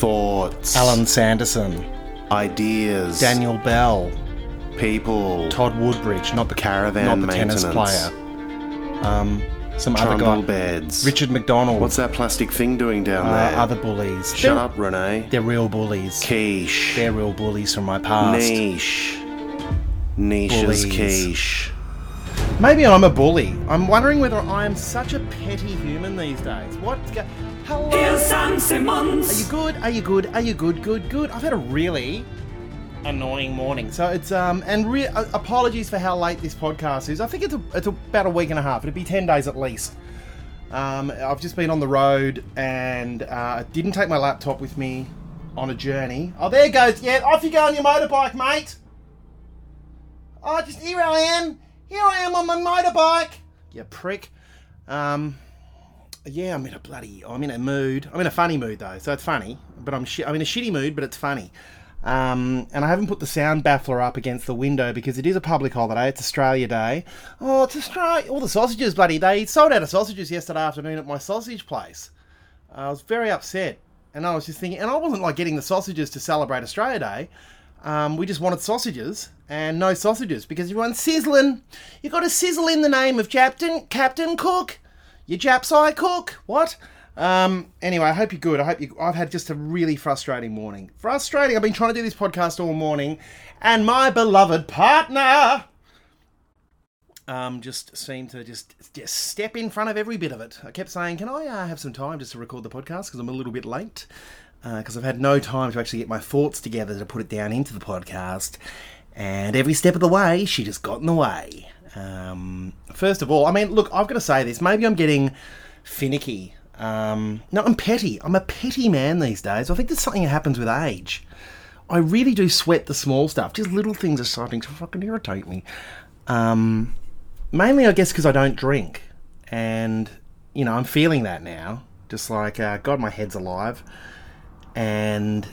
thoughts, Alan Sanderson, ideas, Daniel Bell, people, Todd Woodbridge, not the Caravan not the tennis player. Um, some other trundle guy, beds. Richard McDonald. What's that plastic thing doing down uh, there? other bullies? Shut they're, up, Renee. They're real bullies. Quiche. They're real bullies from my past. Niche. Niche's Bullies. quiche. Maybe I'm a bully. I'm wondering whether I am such a petty human these days. What's go- Hello. Here's Sam Are you good? Are you good? Are you good? Good, good. I've had a really annoying morning. So it's um and re- uh, apologies for how late this podcast is. I think it's a, it's about a week and a half. It'd be ten days at least. Um, I've just been on the road and uh, didn't take my laptop with me on a journey. Oh, there goes. Yeah, off you go on your motorbike, mate. Oh, just here I am. Here I am on my motorbike. You prick. Um, yeah, I'm in a bloody. I'm in a mood. I'm in a funny mood though, so it's funny. But I'm shi I'm in a shitty mood, but it's funny. Um, and I haven't put the sound baffler up against the window because it is a public holiday. It's Australia Day. Oh, it's Australia. All the sausages, bloody. They sold out of sausages yesterday afternoon at my sausage place. I was very upset, and I was just thinking, and I wasn't like getting the sausages to celebrate Australia Day. Um, we just wanted sausages and no sausages because everyone's sizzling. You got to sizzle in the name of Captain Captain Cook. You Japs eye cook. What? Um, anyway, I hope you're good. I hope you. I've had just a really frustrating morning. Frustrating. I've been trying to do this podcast all morning, and my beloved partner um, just seemed to just just step in front of every bit of it. I kept saying, "Can I uh, have some time just to record the podcast because I'm a little bit late." Because I've had no time to actually get my thoughts together to put it down into the podcast, and every step of the way, she just got in the way. Um, first of all, I mean, look, I've got to say this. Maybe I'm getting finicky. Um, no, I'm petty. I'm a petty man these days. I think there's something that happens with age. I really do sweat the small stuff. Just little things are starting to fucking irritate me. Um, mainly, I guess, because I don't drink, and you know, I'm feeling that now. Just like, uh, God, my head's alive, and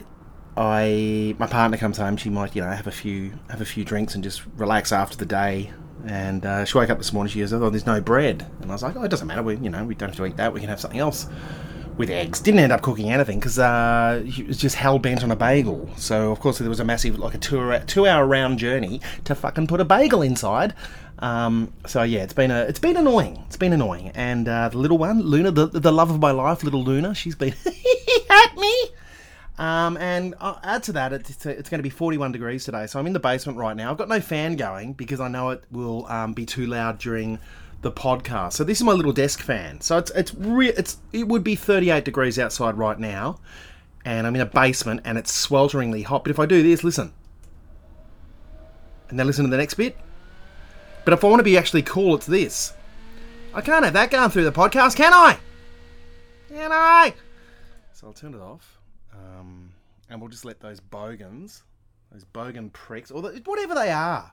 I, my partner comes home. She might, you know, have a few, have a few drinks and just relax after the day. And uh, she woke up this morning. She goes, "Oh, there's no bread," and I was like, "Oh, it doesn't matter. We, you know, we don't have to eat that. We can have something else." with eggs. Didn't end up cooking anything because uh, he was just hell bent on a bagel. So of course there was a massive, like a two two hour round journey to fucking put a bagel inside. Um, so yeah, it's been a, it's been annoying. It's been annoying. And uh, the little one, Luna, the, the love of my life, little Luna, she's been at me. Um, and uh, add to that, it's, it's going to be 41 degrees today. So I'm in the basement right now. I've got no fan going because I know it will um, be too loud during the podcast. So this is my little desk fan. So it's it's re- it's it would be 38 degrees outside right now, and I'm in a basement and it's swelteringly hot. But if I do this, listen, and then listen to the next bit. But if I want to be actually cool, it's this. I can't have that going through the podcast, can I? Can I? So I'll turn it off, and we'll just let those bogans, those bogan pricks, or the, whatever they are,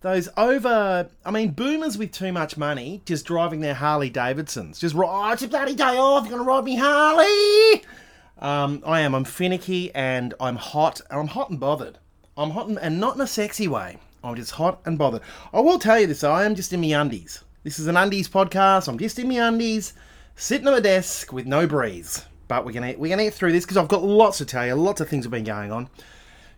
those over, I mean, boomers with too much money just driving their Harley Davidsons. Just, oh, it's a bloody day off, you're going to ride me Harley. Um, I am. I'm finicky and I'm hot. And I'm hot and bothered. I'm hot and, and not in a sexy way. I'm just hot and bothered. I will tell you this, I am just in my undies. This is an undies podcast. I'm just in my undies, sitting at my desk with no breeze. But we're gonna we're gonna get through this because I've got lots to tell you. Lots of things have been going on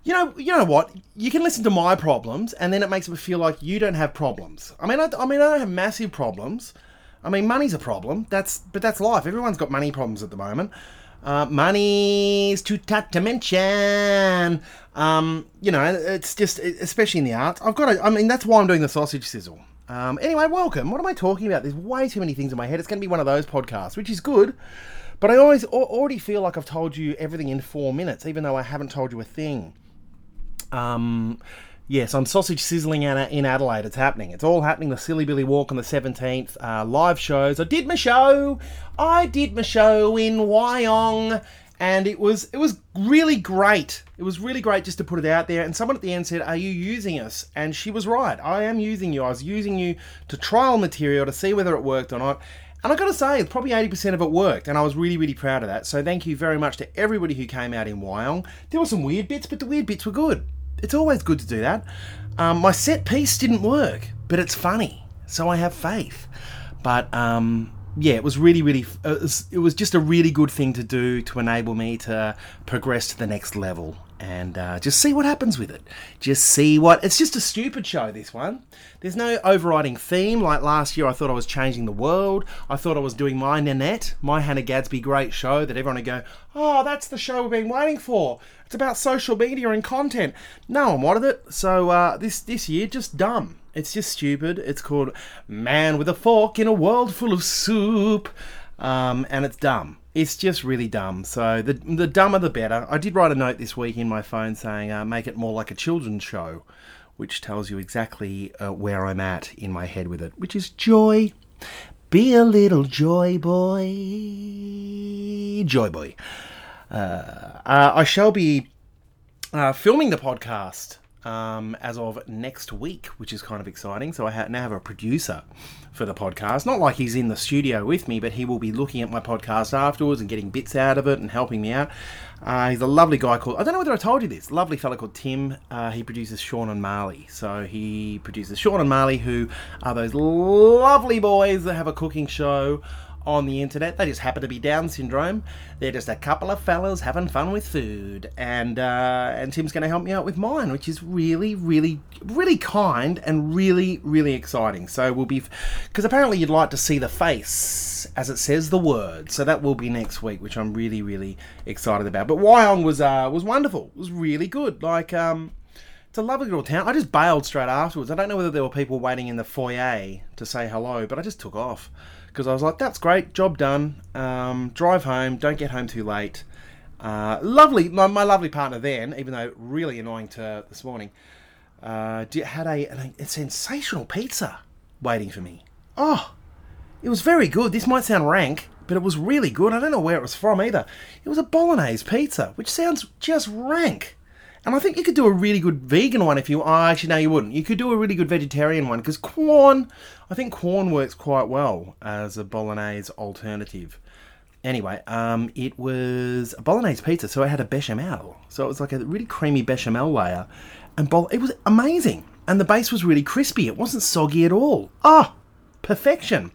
you know, you know what? You can listen to my problems, and then it makes me feel like you don't have problems. I mean, I, I mean, I don't have massive problems. I mean, money's a problem. That's but that's life. Everyone's got money problems at the moment. Uh, money's too tough to mention. Um, you know, it's just, especially in the arts. I've got to, I mean, that's why I'm doing the sausage sizzle. Um, anyway, welcome. What am I talking about? There's way too many things in my head. It's going to be one of those podcasts, which is good. But I always already feel like I've told you everything in four minutes, even though I haven't told you a thing. Um, yes, I'm sausage sizzling in in Adelaide. It's happening. It's all happening. The Silly Billy Walk on the 17th. Uh, live shows. I did my show. I did my show in Wyong, and it was it was really great. It was really great just to put it out there. And someone at the end said, "Are you using us?" And she was right. I am using you. I was using you to trial material to see whether it worked or not. And I got to say, probably 80% of it worked, and I was really, really proud of that. So thank you very much to everybody who came out in Wyong. There were some weird bits, but the weird bits were good. It's always good to do that. Um, my set piece didn't work, but it's funny, so I have faith. But um, yeah, it was really, really, it was, it was just a really good thing to do to enable me to progress to the next level and uh, just see what happens with it. Just see what. It's just a stupid show, this one. There's no overriding theme. Like last year, I thought I was changing the world. I thought I was doing my Nanette, my Hannah Gadsby great show that everyone would go, oh, that's the show we've been waiting for. It's about social media and content. No one wanted it. So uh, this, this year, just dumb. It's just stupid. It's called Man with a Fork in a World Full of Soup. Um, and it's dumb. It's just really dumb. So the the dumber the better. I did write a note this week in my phone saying uh, make it more like a children's show, which tells you exactly uh, where I'm at in my head with it, which is joy. Be a little joy boy, joy boy. Uh, uh, I shall be uh, filming the podcast um, as of next week, which is kind of exciting. So I ha- now have a producer for the podcast. Not like he's in the studio with me, but he will be looking at my podcast afterwards and getting bits out of it and helping me out. Uh, he's a lovely guy called, I don't know whether I told you this, lovely fella called Tim. Uh, he produces Sean and Marley. So he produces Sean and Marley, who are those lovely boys that have a cooking show on the internet. They just happen to be Down syndrome. They're just a couple of fellas having fun with food, and uh, and Tim's going to help me out with mine, which is really, really, really kind and really, really exciting. So we'll be because apparently you'd like to see the face as it says the word. So that will be next week, which I'm really, really excited about. But Wyong was uh, was wonderful. It was really good. Like um. It's a lovely little town. I just bailed straight afterwards. I don't know whether there were people waiting in the foyer to say hello, but I just took off because I was like, that's great, job done. Um, drive home, don't get home too late. Uh, lovely, my, my, lovely partner then, even though really annoying to this morning, uh, had a, a, a sensational pizza waiting for me. Oh, it was very good. This might sound rank, but it was really good. I don't know where it was from either. It was a bolognese pizza, which sounds just rank. And I think you could do a really good vegan one if you. Oh, actually, no, you wouldn't. You could do a really good vegetarian one because Quorn. I think Quorn works quite well as a bolognese alternative. Anyway, um, it was a bolognese pizza, so it had a bechamel. So it was like a really creamy bechamel layer, and bol- it was amazing. And the base was really crispy. It wasn't soggy at all. Oh, perfection.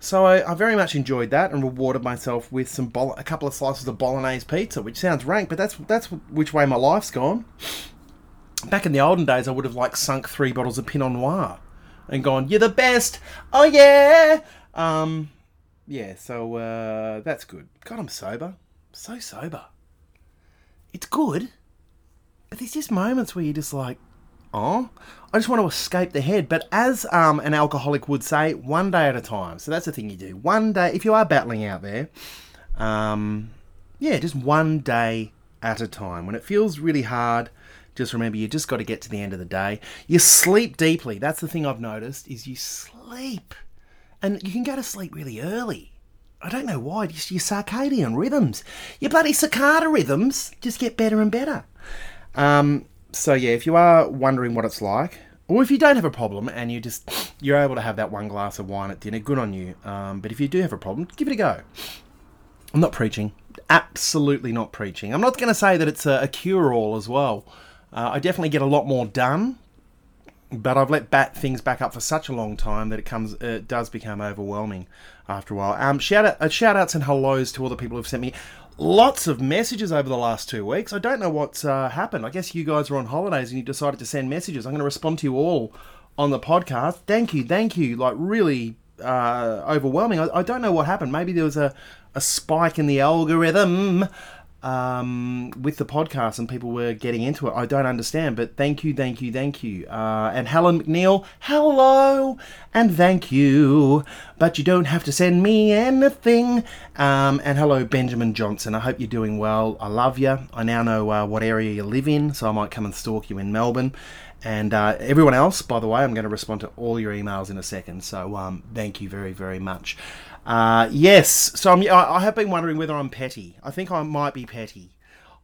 So I, I, very much enjoyed that and rewarded myself with some bol- a couple of slices of bolognese pizza, which sounds rank, but that's that's which way my life's gone. Back in the olden days, I would have like sunk three bottles of Pinot Noir and gone, "You're the best, oh yeah." Um, yeah, so uh, that's good. God, I'm sober, so sober. It's good, but there's just moments where you're just like, oh, I just want to escape the head. But as um, an alcoholic would say, one day at a time. So that's the thing you do. One day, if you are battling out there, um, yeah, just one day at a time. When it feels really hard, just remember you just got to get to the end of the day. You sleep deeply. That's the thing I've noticed is you sleep, and you can go to sleep really early. I don't know why. Just your circadian rhythms, your bloody cicada rhythms, just get better and better. Um, so yeah, if you are wondering what it's like, or if you don't have a problem and you just you're able to have that one glass of wine at dinner, good on you. Um, but if you do have a problem, give it a go. I'm not preaching, absolutely not preaching. I'm not going to say that it's a, a cure-all as well. Uh, I definitely get a lot more done, but I've let bat things back up for such a long time that it comes it does become overwhelming after a while. Um, shout out, uh, shout outs and hellos to all the people who've sent me lots of messages over the last two weeks. I don't know what's uh, happened. I guess you guys were on holidays and you decided to send messages. I'm going to respond to you all on the podcast. Thank you, thank you. Like, really uh, overwhelming. I, I, don't know what happened. Maybe there was a, a spike in the algorithm um, with the podcast and people were getting into it. I don't understand, but thank you, thank you, thank you. Uh, and Helen McNeil, hello, and thank you. But you don't have to send me anything. Um, and hello, Benjamin Johnson. I hope you're doing well. I love you. I now know uh, what area you live in, so I might come and stalk you in Melbourne. And uh, everyone else, by the way, I'm going to respond to all your emails in a second. So um, thank you very, very much. Uh, yes, so I'm, I have been wondering whether I'm petty. I think I might be petty.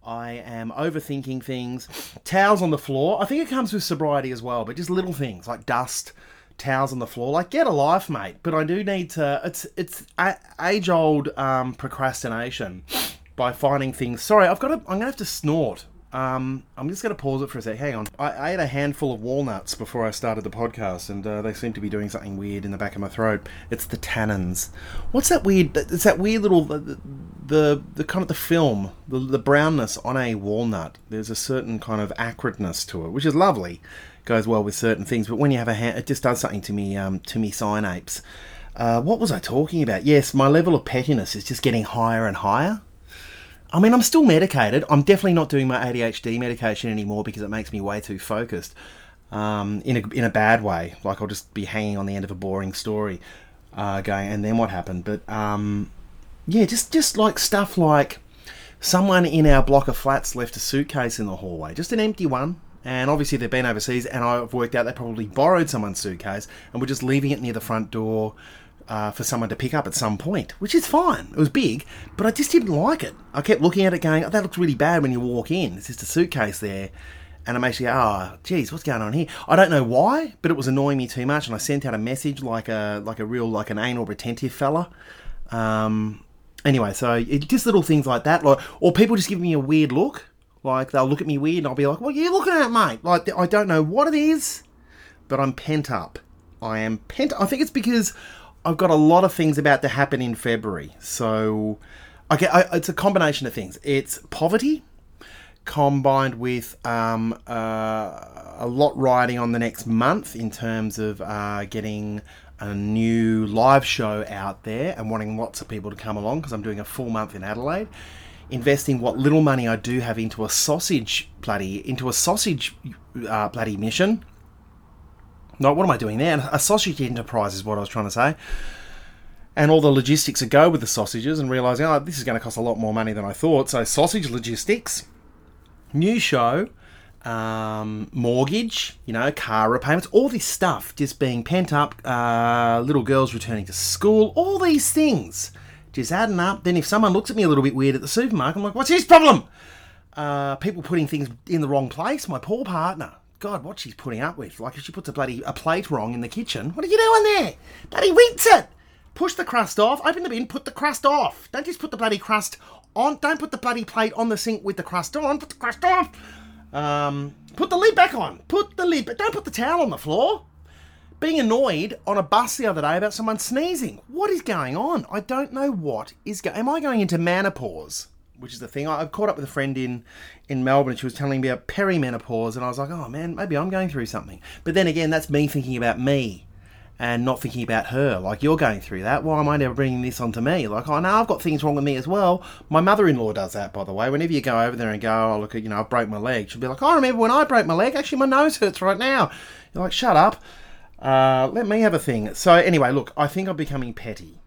I am overthinking things. Towels on the floor. I think it comes with sobriety as well, but just little things like dust, towels on the floor. Like get a life, mate. But I do need to. It's it's age old um, procrastination by finding things. Sorry, I've got to. I'm gonna have to snort Um, I'm just going to pause it for a sec. Hang on. I, I ate a handful of walnuts before I started the podcast, and uh, they seem to be doing something weird in the back of my throat. It's the tannins. What's that weird? It's that weird little the the, the kind of the film, the, the brownness on a walnut. There's a certain kind of acridness to it, which is lovely. Goes well with certain things, but when you have a hand, it just does something to me. Um, to me, synapse. Uh, what was I talking about? Yes, my level of pettiness is just getting higher and higher. I mean, I'm still medicated. I'm definitely not doing my ADHD medication anymore because it makes me way too focused. Um, in a in a bad way, like I'll just be hanging on the end of a boring story, uh, going, and then what happened? But um, yeah, just just like stuff like someone in our block of flats left a suitcase in the hallway, just an empty one. And obviously they've been overseas, and I've worked out they probably borrowed someone's suitcase and were just leaving it near the front door uh, for someone to pick up at some point, which is fine. It was big, but I just didn't like it. I kept looking at it going, oh, that looks really bad when you walk in. It's just a suitcase there. And I'm actually, oh, geez, what's going on here? I don't know why, but it was annoying me too much. And I sent out a message like a like a real like an anal retentive fella. Um, anyway, so it, just little things like that, like or people just give me a weird look. Like they'll look at me weird, and I'll be like, "What are you looking at, mate?" Like I don't know what it is, but I'm pent up. I am pent. I think it's because I've got a lot of things about to happen in February. So, okay, I, it's a combination of things. It's poverty combined with um, uh, a lot riding on the next month in terms of uh, getting a new live show out there and wanting lots of people to come along because I'm doing a full month in Adelaide. Investing what little money I do have into a sausage bloody into a sausage uh, bloody mission no, what am I doing there? A sausage enterprise is what I was trying to say. And all the logistics that go with the sausages, and realizing, oh, this is going to cost a lot more money than I thought. So, sausage logistics, new show, um, mortgage, you know, car repayments, all this stuff just being pent up, uh, little girls returning to school, all these things just adding up. Then, if someone looks at me a little bit weird at the supermarket, I'm like, what's his problem? Uh, people putting things in the wrong place, my poor partner. God, what she's putting up with. Like if she puts a bloody a plate wrong in the kitchen, what are you doing there? Bloody rinse it. Push the crust off. Open the bin. Put the crust off. Don't just put the bloody crust on. Don't put the bloody plate on the sink with the crust on. Put the crust off. Um, put the lid back on. Put the lid. But don't put the towel on the floor. Being annoyed on a bus the other day about someone sneezing. What is going on? I don't know what is going. Am I going into menopause? Which is the thing. I, caught up with a friend in in Melbourne, and she was telling me about perimenopause, and I was like, oh man, maybe I'm going through something. But then again, that's me thinking about me and not thinking about her. Like you're going through that. Why am I never bringing this onto me? Like, oh no, I've got things wrong with me as well. My mother-in-law does that, by the way. Whenever you go over there and go, oh look, you know, I broke my leg, she'll be like, oh, I remember when I broke my leg. Actually, my nose hurts right now. You're like, shut up. Uh, let me have a thing. So anyway, look, I think I'm becoming petty.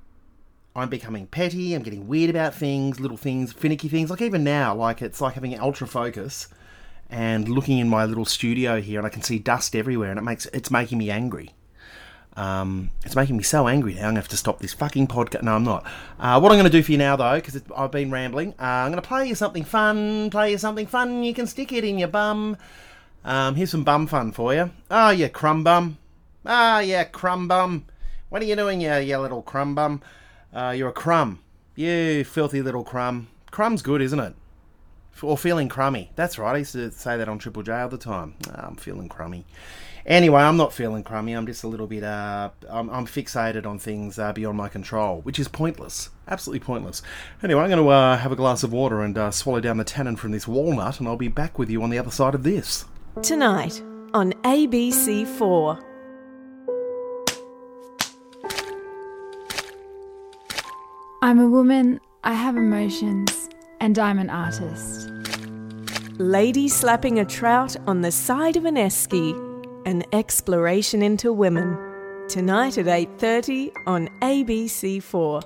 I'm becoming petty, I'm getting weird about things, little things, finicky things. Like even now, like it's like having ultra focus and looking in my little studio here and I can see dust everywhere and it makes it's making me angry. Um, it's making me so angry now. I'm gonna have to stop this fucking podcast. No, I'm not. Uh, what I'm gonna do for you now, though, because I've been rambling, uh, I'm gonna play you something fun. Play you something fun. You can stick it in your bum. Um, here's some bum fun for you. Oh, yeah, crumb bum. Ah, oh, yeah, crumb bum. What are you doing, you, you little crumb bum? Uh, you're a crumb. You filthy little crumb. Crumb's good, isn't it? Or feeling crummy. That's right. I used to say that on Triple J all the time. I'm feeling crummy. Anyway, I'm not feeling crummy. I'm just a little bit. Uh, I'm, I'm fixated on things uh, beyond my control, which is pointless. Absolutely pointless. Anyway, I'm going to uh, have a glass of water and uh, swallow down the tannin from this walnut, and I'll be back with you on the other side of this. Tonight on ABC4. I'm a woman, I have emotions, and I'm an artist. Lady slapping a trout on the side of an esky. An exploration into women. Tonight at 8:30 on ABC4.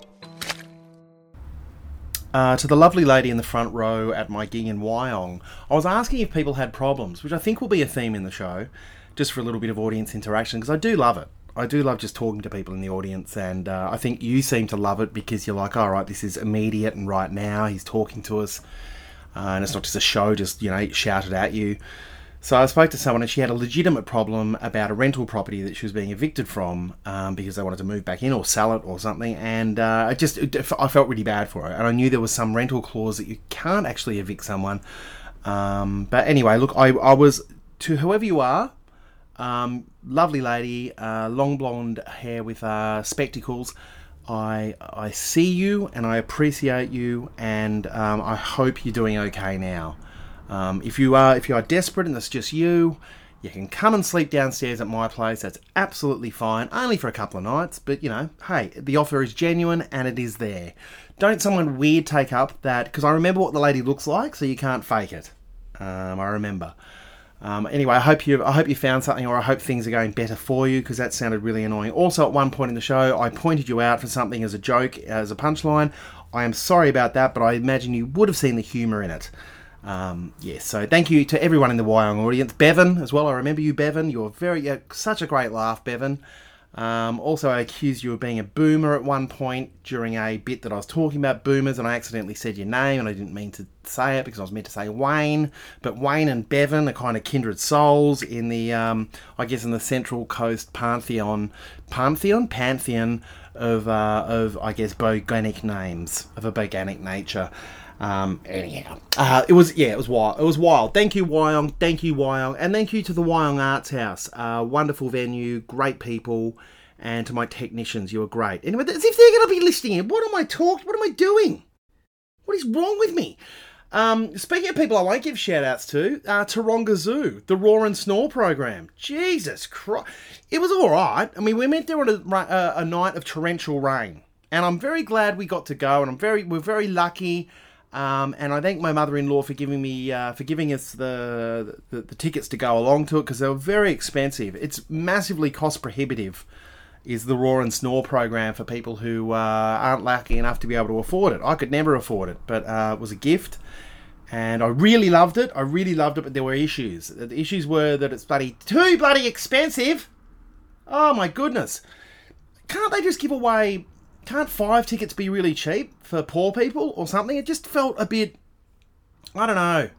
Uh, to the lovely lady in the front row at my gig in Wyong, I was asking if people had problems, which I think will be a theme in the show, just for a little bit of audience interaction, because I do love it. I do love just talking to people in the audience, and uh, I think you seem to love it because you're like, all right, this is immediate and right now. He's talking to us, uh, and it's not just a show, just you know, shouted at you. So I spoke to someone, and she had a legitimate problem about a rental property that she was being evicted from um, because they wanted to move back in or sell it or something. And uh, I just, I felt really bad for her, and I knew there was some rental clause that you can't actually evict someone Um, but anyway, look, I, I was to whoever you are, um, lovely lady, uh, long blonde hair with uh, spectacles. I I see you and I appreciate you, and um, I hope you're doing okay now. Um, if you are if you are desperate and it's just you, you can come and sleep downstairs at my place. That's absolutely fine, only for a couple of nights. But you know, hey, the offer is genuine and it is there. Don't someone weird take up that because I remember what the lady looks like, so you can't fake it. Um, I remember. Um, anyway, I hope you I hope you found something, or I hope things are going better for you because that sounded really annoying. Also, at one point in the show, I pointed you out for something as a joke, as a punchline. I am sorry about that, but I imagine you would have seen the humour in it. Um, yes, so thank you to everyone in the Wyong audience, Bevan as well. I remember you, Bevan. You're very uh, such a great laugh, Bevan. Um, also, I accused you of being a boomer at one point during a bit that I was talking about boomers, and I accidentally said your name, and I didn't mean to say it because I was meant to say Wayne. But Wayne and Bevan are kind of kindred souls in the, um, I guess, in the Central Coast pantheon, pantheon, pantheon of, uh, of I guess, botanic names of a botanic nature. Um, anyhow, uh, it was yeah, it was wild. It was wild. Thank you, Wyong. Thank you, Wyong, and thank you to the Wyong Arts House. Uh, wonderful venue, great people, and to my technicians, you were great. Anyway, as if they're going to be listening in. What am I talking? What am I doing? What is wrong with me? Um, speaking of people I won't give shout outs to, uh, Taronga Zoo, the Roar and Snore program. Jesus Christ. It was all right. I mean, we went there on a, a, a night of torrential rain, and I'm very glad we got to go, and I'm very, we're very lucky. Um, and I thank my mother-in-law for giving me uh, for giving us the, the, the tickets to go along to it because they were very expensive. It's massively cost prohibitive. Is the Roar and Snore program for people who uh, aren't lucky enough to be able to afford it? I could never afford it, but uh, it was a gift, and I really loved it. I really loved it, but there were issues. The issues were that it's bloody too bloody expensive. Oh my goodness! Can't they just give away can't five tickets be really cheap for poor people or something? It just felt a bit. I don't know.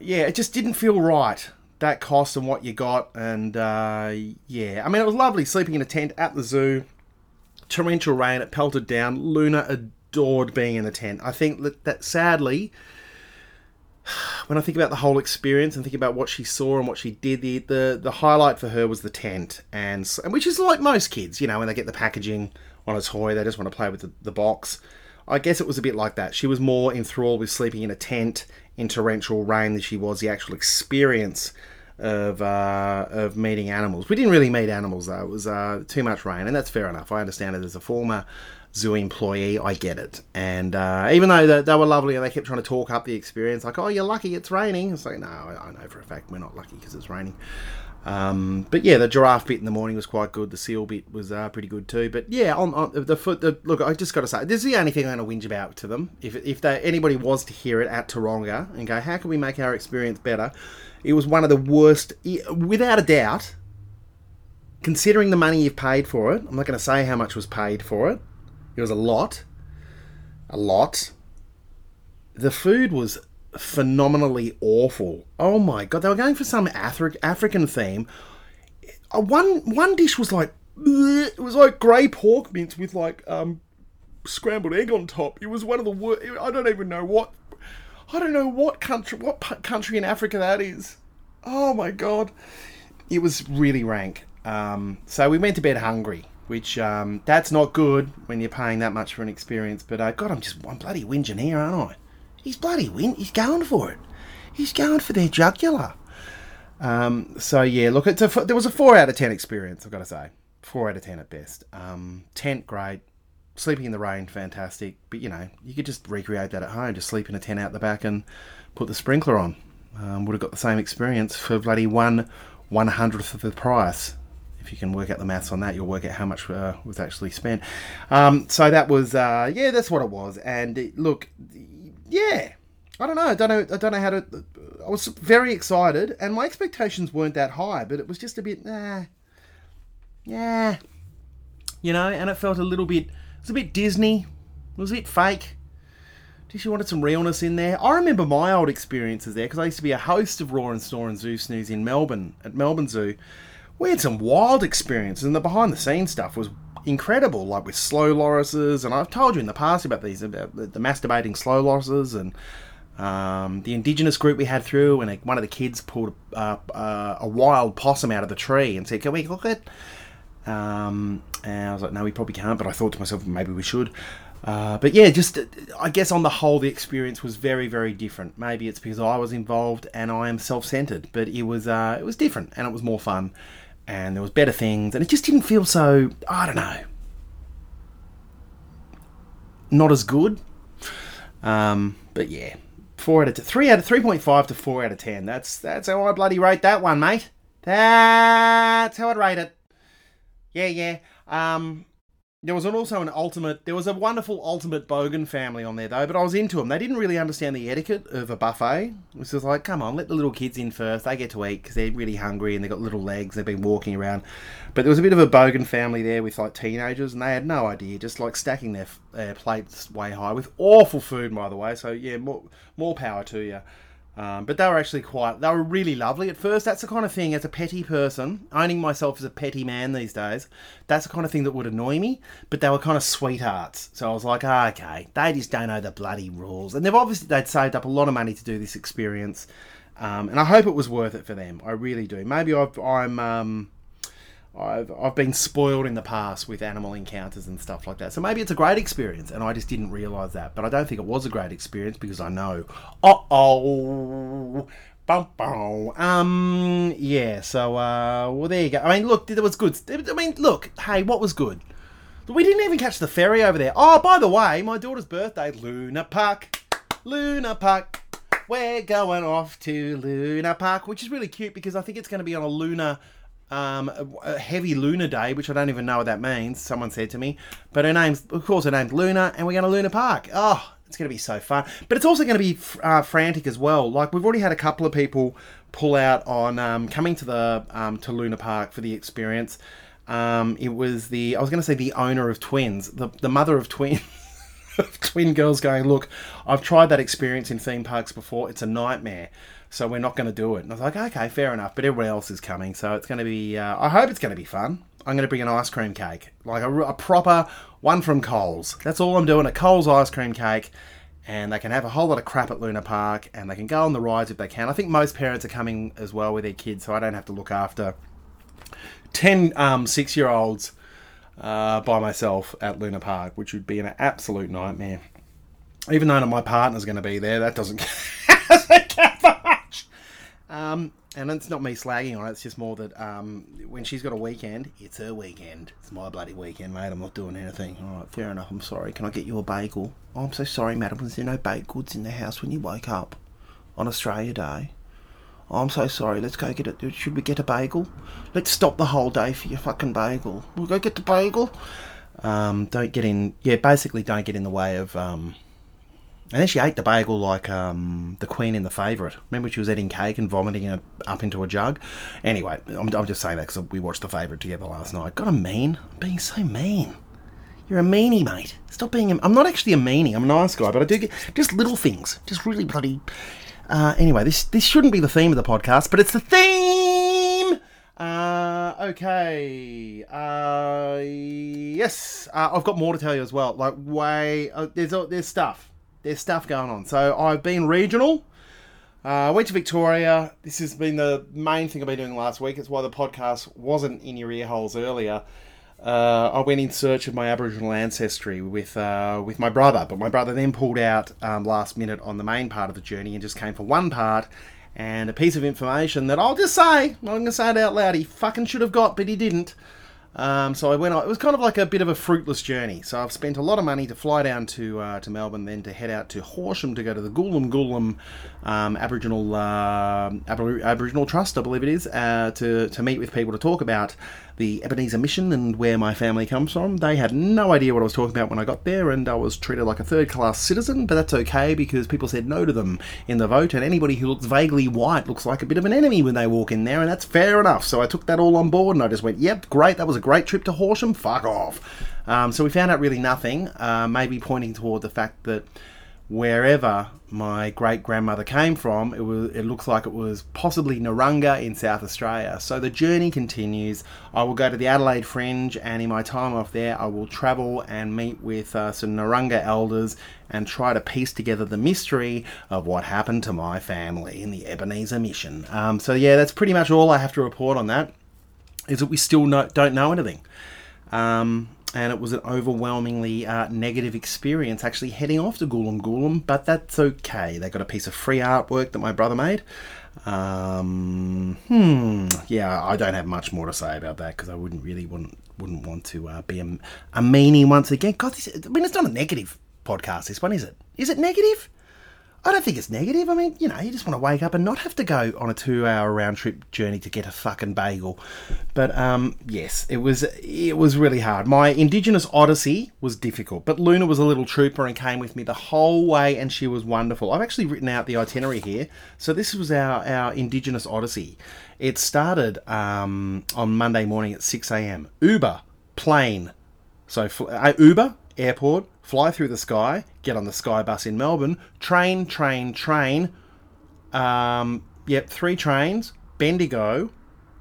Yeah, it just didn't feel right. That cost and what you got, and uh, yeah, I mean, it was lovely sleeping in a tent at the zoo. Torrential rain, it pelted down. Luna adored being in the tent. I think that, that sadly, when I think about the whole experience and think about what she saw and what she did, the the, the highlight for her was the tent, and, which is like most kids, you know, when they get the packaging on a toy. They just want to play with the, the box. I guess it was a bit like that. She was more enthralled with sleeping in a tent in torrential rain than she was the actual experience of uh, of meeting animals. We didn't really meet animals though. It was uh, too much rain, and that's fair enough. I understand it as a former zoo employee. I get it. And uh, even though they, they, were lovely and they kept trying to talk up the experience, like, "Oh, you're lucky it's raining," it's like, no, I, I know for a fact we're not lucky because it's raining. Um, but yeah, the giraffe bit in the morning was quite good. The seal bit was uh, pretty good too. But yeah, on, on the foot. The, look, I just got to say, this is the only thing I'm going to whinge about to them. If if they, anybody was to hear it at Taronga and go, how can we make our experience better? It was one of the worst, without a doubt. Considering the money you've paid for it, I'm not going to say how much was paid for it. It was a lot, a lot. The food was phenomenally awful. Oh my god, they were going for some Afri- African theme. Uh, one one dish was like it was like grey pork mince with like um, scrambled egg on top. It was one of the worst. I don't even know what I don't know what country what country in Africa that is. Oh my god, it was really rank. Um, so we went to bed hungry, which um, that's not good when you're paying that much for an experience. But uh, God, I'm just I'm bloody whinging here, aren't I? He's bloody win. He's going for it. He's going for their jugular. Um, so yeah, look, it's a, there was a four out of ten experience. I've got to say, four out of ten at best. Um, tent great, sleeping in the rain fantastic. But you know, you could just recreate that at home. Just sleep in a tent out the back and put the sprinkler on. Um, would have got the same experience for bloody one one hundredth of the price. If you can work out the maths on that, you'll work out how much uh, was actually spent. Um, so that was, uh, yeah, that's what it was. And it, look, yeah, I don't know. I don't know. I don't know how to. I was very excited, and my expectations weren't that high, but it was just a bit, nah, yeah, you know. And it felt a little bit. It was a bit Disney. It was a bit fake. Just you wanted some realness in there. I remember my old experiences there because I used to be a host of Roar and Snore and Zoo Snooze in Melbourne at Melbourne Zoo. We had some wild experiences, and the behind the scenes stuff was incredible, like with slow lorises. And I've told you in the past about these, about the, masturbating slow lorises and Um, the indigenous group we had through, and one of the kids pulled uh, uh, a wild possum out of the tree and said, "Can we cook it?" Um, and I was like, "No, we probably can't." But I thought to myself, maybe we should. Uh, but yeah, just I guess on the whole, the experience was very, very different. Maybe it's because I was involved and I am self-centered, but it was uh, it was different and it was more fun, and there was better things, and it just didn't feel so I don't know, not as good. Um, but yeah, four out of t- three out of three point five to four out of ten. That's that's how I bloody rate that one, mate. That's how I'd rate it. Yeah, yeah. Um, there was also an ultimate. There was a wonderful ultimate Bogan family on there though, but I was into them. They didn't really understand the etiquette of a buffet. It was like, come on, let the little kids in first. They get to eat because they're really hungry and they've got little legs. They've been walking around. But there was a bit of a Bogan family there with like teenagers, and they had no idea, just like stacking their uh, plates way high with awful food, by the way. So yeah, more more power to you. Um, but they were actually quite, they were really lovely at first. That's the kind of thing, as a petty person, owning myself as a petty man these days, that's the kind of thing that would annoy me. But they were kind of sweethearts. So I was like, ah, okay, they just don't know the bloody rules. And they've obviously, they'd saved up a lot of money to do this experience. Um, and I hope it was worth it for them. I really do. Maybe I've, I'm, um, I've I've been spoiled in the past with animal encounters and stuff like that. So maybe it's a great experience, and I just didn't realise that. But I don't think it was a great experience because I know. Uh oh. Um. Yeah. So. Uh. Well, there you go. I mean, look. It was good. I mean, look. Hey, what was good? We didn't even catch the ferry over there. Oh, by the way, my daughter's birthday, Luna Park. Luna Park. We're going off to Luna Park, which is really cute because I think it's going to be on a lunar um, a, heavy Lunar Day, which I don't even know what that means. Someone said to me, but her name's, of course, her name's Luna, and we're going to Luna Park. Oh, it's going to be so fun. But it's also going to be uh, frantic as well. Like we've already had a couple of people pull out on um, coming to the um, to Luna Park for the experience. Um, it was the I was going to say the owner of twins, the the mother of twins. twin girls going, look, I've tried that experience in theme parks before. It's a nightmare so we're not going to do it. And I was like, okay, fair enough. But everyone else is coming, so it's going to be. Uh, I hope it's going to be fun. I'm going to bring an ice cream cake, like a, a, proper one from Coles. That's all I'm doing. A Coles ice cream cake, and they can have a whole lot of crap at Luna Park, and they can go on the rides if they can. I think most parents are coming as well with their kids, so I don't have to look after ten um, six-year-olds uh, by myself at Luna Park, which would be an absolute nightmare. Even though my partner's going to be there, that doesn't. Count for much. Um, and it's not me slagging on it. It's just more that um, when she's got a weekend, it's her weekend. It's my bloody weekend, mate. I'm not doing anything. All right, fair enough. I'm sorry. Can I get you a bagel? Oh, I'm so sorry, madam. Was there no baked goods in the house when you woke up on Australia Day? Oh, I'm so sorry. Let's go get it. Should we get a bagel? Let's stop the whole day for your fucking bagel. We'll go get the bagel. Um, don't get in. Yeah, basically, don't get in the way of um, and then she ate the bagel like um, the Queen in The Favourite. Remember she was eating cake and vomiting it up into a jug? Anyway, I'm, I'm just saying that because we watched The Favourite together last night. Got a mean? I'm being so mean. You're a meanie, mate. Stop being a... I'm not actually a meanie. I'm a nice guy, but I do get just little things. Just really bloody... Uh, anyway, this this shouldn't be the theme of the podcast, but it's the theme! Uh, okay. Uh, yes. Uh, I've got more to tell you as well. Like, way... Uh, there's, there's stuff there's stuff going on. So I've been regional. Uh, I uh, went to Victoria. This has been the main thing I've been doing last week. It's why the podcast wasn't in your ear holes earlier. Uh, I went in search of my Aboriginal ancestry with uh, with my brother, but my brother then pulled out um, last minute on the main part of the journey and just came for one part and a piece of information that I'll just say, I'm going to say it out loud, he fucking should have got, but he didn't. Um, so I went on. It was kind of like a bit of a fruitless journey. So I've spent a lot of money to fly down to uh, to Melbourne, then to head out to Horsham to go to the Goolum Goolum um, Aboriginal uh, Aboriginal Trust, I believe it is, uh, to to meet with people to talk about the Ebenezer mission and where my family comes from. They had no idea what I was talking about when I got there, and I was treated like a third class citizen, but that's okay because people said no to them in the vote, and anybody who looks vaguely white looks like a bit of an enemy when they walk in there, and that's fair enough. So I took that all on board and I just went, yep, great, that was a great trip to Horsham, fuck off. Um, so we found out really nothing, uh, maybe pointing toward the fact that wherever my great grandmother came from. It was it looks like it was possibly Narunga in South Australia. So the journey continues. I will go to the Adelaide Fringe, and in my time off there, I will travel and meet with uh, some Narunga elders and try to piece together the mystery of what happened to my family in the Ebenezer Mission. Um, so yeah, that's pretty much all I have to report on that. Is that we still no, don't know anything. Um, and it was an overwhelmingly uh, negative experience actually heading off to Goolum Goolum, but that's okay. They got a piece of free artwork that my brother made. Um, hmm, yeah, I don't have much more to say about that because I wouldn't really want wouldn't want to uh, be a, a meanie once again. God, this, I mean, it's not a negative podcast. This one is it? Is it negative? I don't think it's negative. I mean, you know, you just want to wake up and not have to go on a two-hour round trip journey to get a fucking bagel. But um, yes, it was it was really hard. My Indigenous Odyssey was difficult, but Luna was a little trooper and came with me the whole way, and she was wonderful. I've actually written out the itinerary here. So this was our our Indigenous Odyssey. It started um, on Monday morning at six a.m. Uber, plane, so uh, Uber, airport, fly through the sky, get on the sky bus in Melbourne, train, train, train. Um, yep, three trains. Bendigo,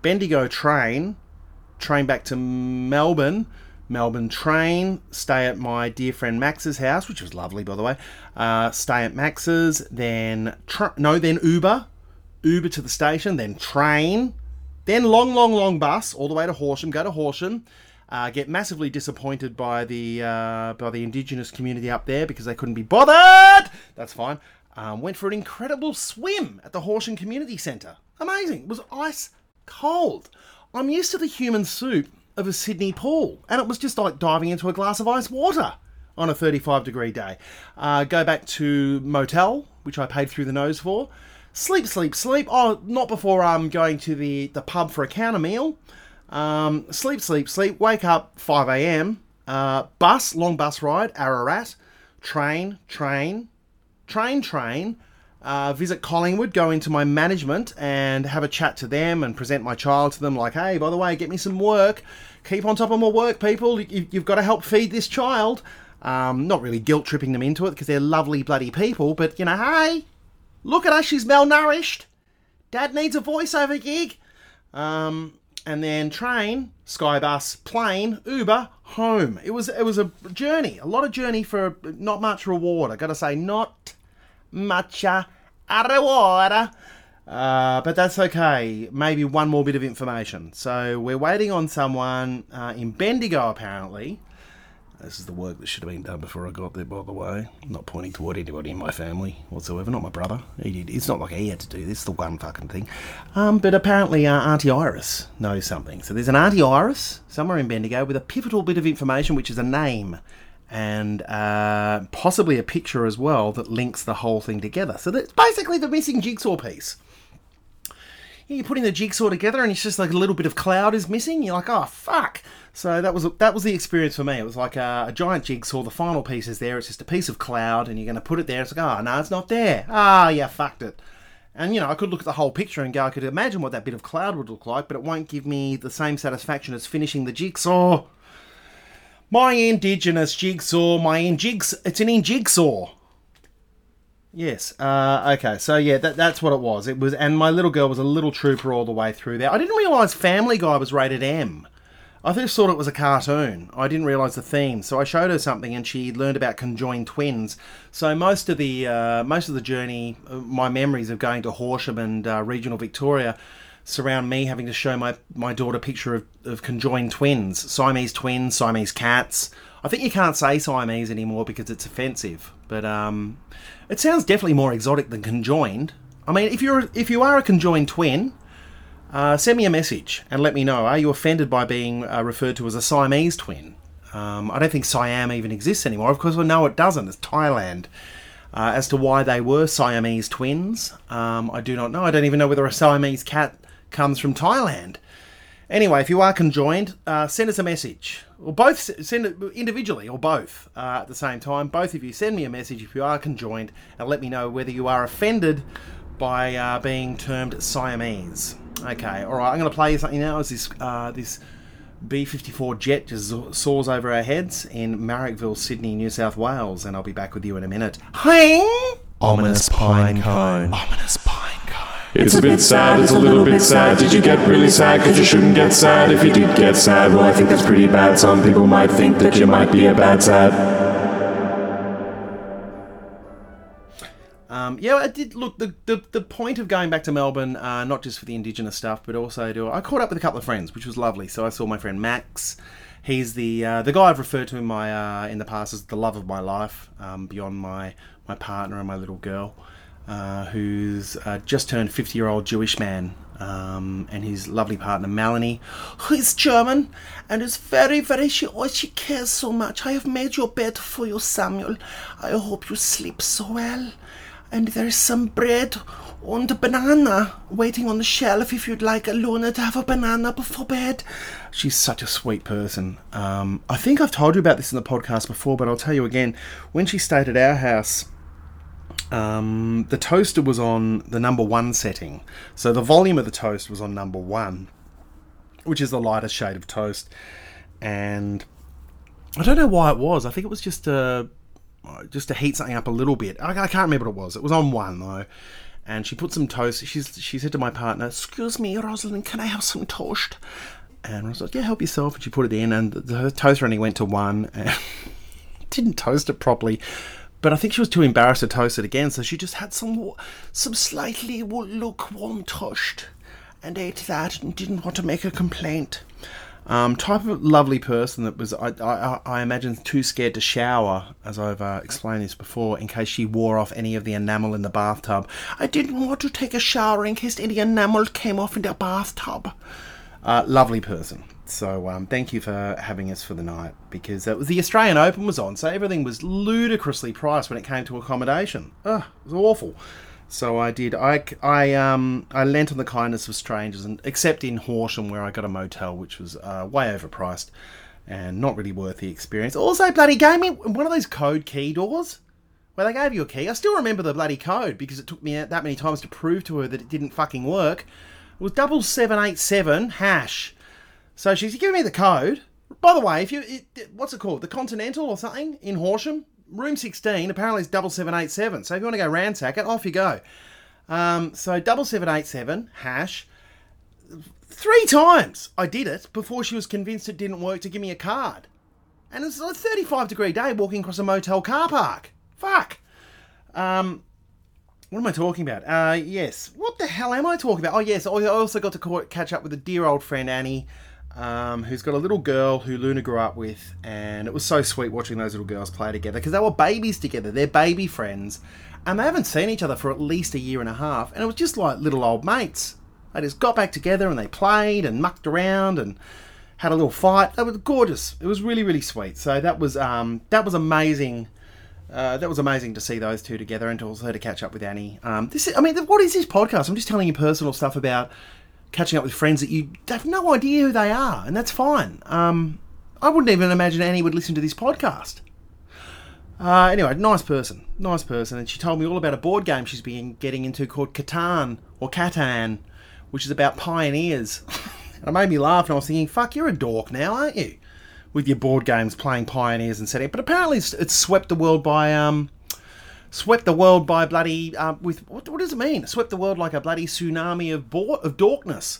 Bendigo train, train back to Melbourne. Melbourne train, stay at my dear friend Max's house, which was lovely, by the way. Uh, stay at Max's, then tra- no, then Uber, Uber to the station, then train, then long, long, long bus all the way to Horsham. Go to Horsham, uh, get massively disappointed by the uh, by the indigenous community up there because they couldn't be bothered. That's fine. Um, went for an incredible swim at the Horsham Community Centre. Amazing. It was ice cold. I'm used to the human soup of a Sydney pool, and it was just like diving into a glass of ice water on a 35 degree day. Uh, go back to motel, which I paid through the nose for. Sleep, sleep, sleep. Oh, not before I'm um, going to the, the pub for a counter meal. Um, sleep, sleep, sleep. Wake up 5 a.m. Uh, bus, long bus ride, Ararat. Train, train, train, train. Uh, visit Collingwood, go into my management and have a chat to them and present my child to them. Like, hey, by the way, get me some work. Keep on top of my work, people. You, have got to help feed this child. Um, not really guilt tripping them into it because they're lovely bloody people, but you know, hey, look at her, she's malnourished. Dad needs a voiceover gig. Um, and then train, Skybus, plane, Uber, home. It was it was a journey, a lot of journey for not much reward. I got to say, not much a reward. Uh, but that's okay. Maybe one more bit of information. So we're waiting on someone uh, in Bendigo, apparently, this is the work that should have been done before I got there, by the way. Not pointing toward anybody in my family whatsoever, not my brother. He did. It's not like he had to do this, the one fucking thing. Um, but apparently, uh, Auntie Iris knows something. So there's an Auntie Iris somewhere in Bendigo with a pivotal bit of information, which is a name and uh, possibly a picture as well that links the whole thing together. So that's basically the missing jigsaw piece. You're putting the jigsaw together, and it's just like a little bit of cloud is missing. You're like, oh fuck. So that was that was the experience for me. It was like a, a, giant jigsaw. The final piece is there. It's just a piece of cloud, and you're going to put it there. It's like, oh no, it's not there. Ah, yeah, fucked it. And you know, I could look at the whole picture and go, I could imagine what that bit of cloud would look like, but it won't give me the same satisfaction as finishing the jigsaw. My indigenous jigsaw, my in jigs, it's an in jigsaw. Yes. Uh, okay. So yeah, that, that's what it was. It was, and my little girl was a little trooper all the way through there. I didn't realise Family Guy was rated M. I just thought it was a cartoon. I didn't realise the theme, so I showed her something, and she learned about conjoined twins. So most of the uh, most of the journey, uh, my memories of going to Horsham and uh, regional Victoria, surround me having to show my my daughter picture of, of conjoined twins, Siamese twins, Siamese cats. I think you can't say Siamese anymore because it's offensive, but um, it sounds definitely more exotic than conjoined. I mean, if you're if you are a conjoined twin uh, send me a message and let me know. Are you offended by being uh, referred to as a Siamese twin? Um, I don't think Siam even exists anymore. Of course, we know it doesn't. It's Thailand. Uh, as to why they were Siamese twins, um, I do not know. I don't even know whether a Siamese cat comes from Thailand. Anyway, if you are conjoined, uh, send us a message. Or both, send it individually or both uh, at the same time. Both of you send me a message if you are conjoined and let me know whether you are offended by uh, being termed Siamese. Okay, all right. I'm going to play you something now. as this uh, this B 54 jet just soars over our heads in Marrickville, Sydney, New South Wales, and I'll be back with you in a minute. Hang! Ominous pine cone. Ominous pine It's a bit sad, it's a little bit sad. Did you get really sad? Cause you shouldn't get sad. If you did get sad, well, I think that's pretty bad. Some people might think that you might be a bad sad. Um, yeah, I did look. The, the the point of going back to Melbourne, uh, not just for the Indigenous stuff, but also to I caught up with a couple of friends, which was lovely. So I saw my friend Max. He's the uh, the guy I've referred to in my uh, in the past as the love of my life, um, beyond my my partner and my little girl, uh, who's uh, just turned fifty year old Jewish man, um, and his lovely partner Melanie, who is German and is very very she oh she cares so much. I have made your bed for you, Samuel. I hope you sleep so well and there's some bread and a banana waiting on the shelf if you'd like Luna to have a banana before bed. She's such a sweet person. Um, I think I've told you about this in the podcast before, but I'll tell you again. When she stayed at our house, um, the toaster was on the number one setting. So the volume of the toast was on number one, which is the lightest shade of toast. And I don't know why it was. I think it was just a just to heat something up a little bit. I, I, can't remember what it was. It was on one though, and she put some toast. She's she said to my partner, "Excuse me, Rosalind, can I have some toast?" And I was like, "Yeah, help yourself." And she put it in, and the, the toaster only went to one, and didn't toast it properly. But I think she was too embarrassed to toast it again, so she just had some some slightly lukewarm toast and ate that, and didn't want to make a complaint. Um, type of lovely person that was, I, I, I imagine, too scared to shower, as I've uh, explained this before, in case she wore off any of the enamel in the bathtub. I didn't want to take a shower in case any enamel came off in the bathtub. Uh, lovely person. So um, thank you for having us for the night because it was the Australian Open was on, so everything was ludicrously priced when it came to accommodation. Ugh, it was awful. So I did. I, I um I lent on the kindness of strangers, and except in Horsham where I got a motel, which was uh, way overpriced and not really worth the experience. Also, bloody gave me one of those code key doors where they gave you a key. I still remember the bloody code because it took me that many times to prove to her that it didn't fucking work. Was double seven eight seven hash. So she's giving me the code. By the way, if you it, what's it called, the Continental or something in Horsham, room 16 apparently is double seven eight seven. So if you want to go ransack it, off you go. Um, so double seven eight seven hash. Three times I did it before she was convinced it didn't work to give me a card. And it's a 35 degree day walking across a motel car park. Fuck. Um, what am I talking about? Uh, yes. What the hell am I talking about? Oh, yes. I also got to catch up with a dear old friend, Annie, um, who's got a little girl who Luna grew up with, and it was so sweet watching those little girls play together because they were babies together. They're baby friends, and they haven't seen each other for at least a year and a half, and it was just like little old mates. They just got back together and they played and mucked around and had a little fight. It was gorgeous. It was really really sweet. So that was um, that was amazing. Uh, that was amazing to see those two together and also to catch up with Annie. Um, this is, I mean, what is this podcast? I'm just telling you personal stuff about catching up with friends that you have no idea who they are, and that's fine. Um, I wouldn't even imagine Annie would listen to this podcast. Uh, anyway, nice person, nice person, and she told me all about a board game she's been getting into called Catan or Catan, which is about pioneers. and it made me laugh, and I was thinking, "Fuck, you're a dork now, aren't you?" With your board games playing pioneers and setting, up but apparently it's, it's swept the world by um, swept the world by bloody uh, with what, what, does it mean? Swept the world like a bloody tsunami of bo- of dorkness.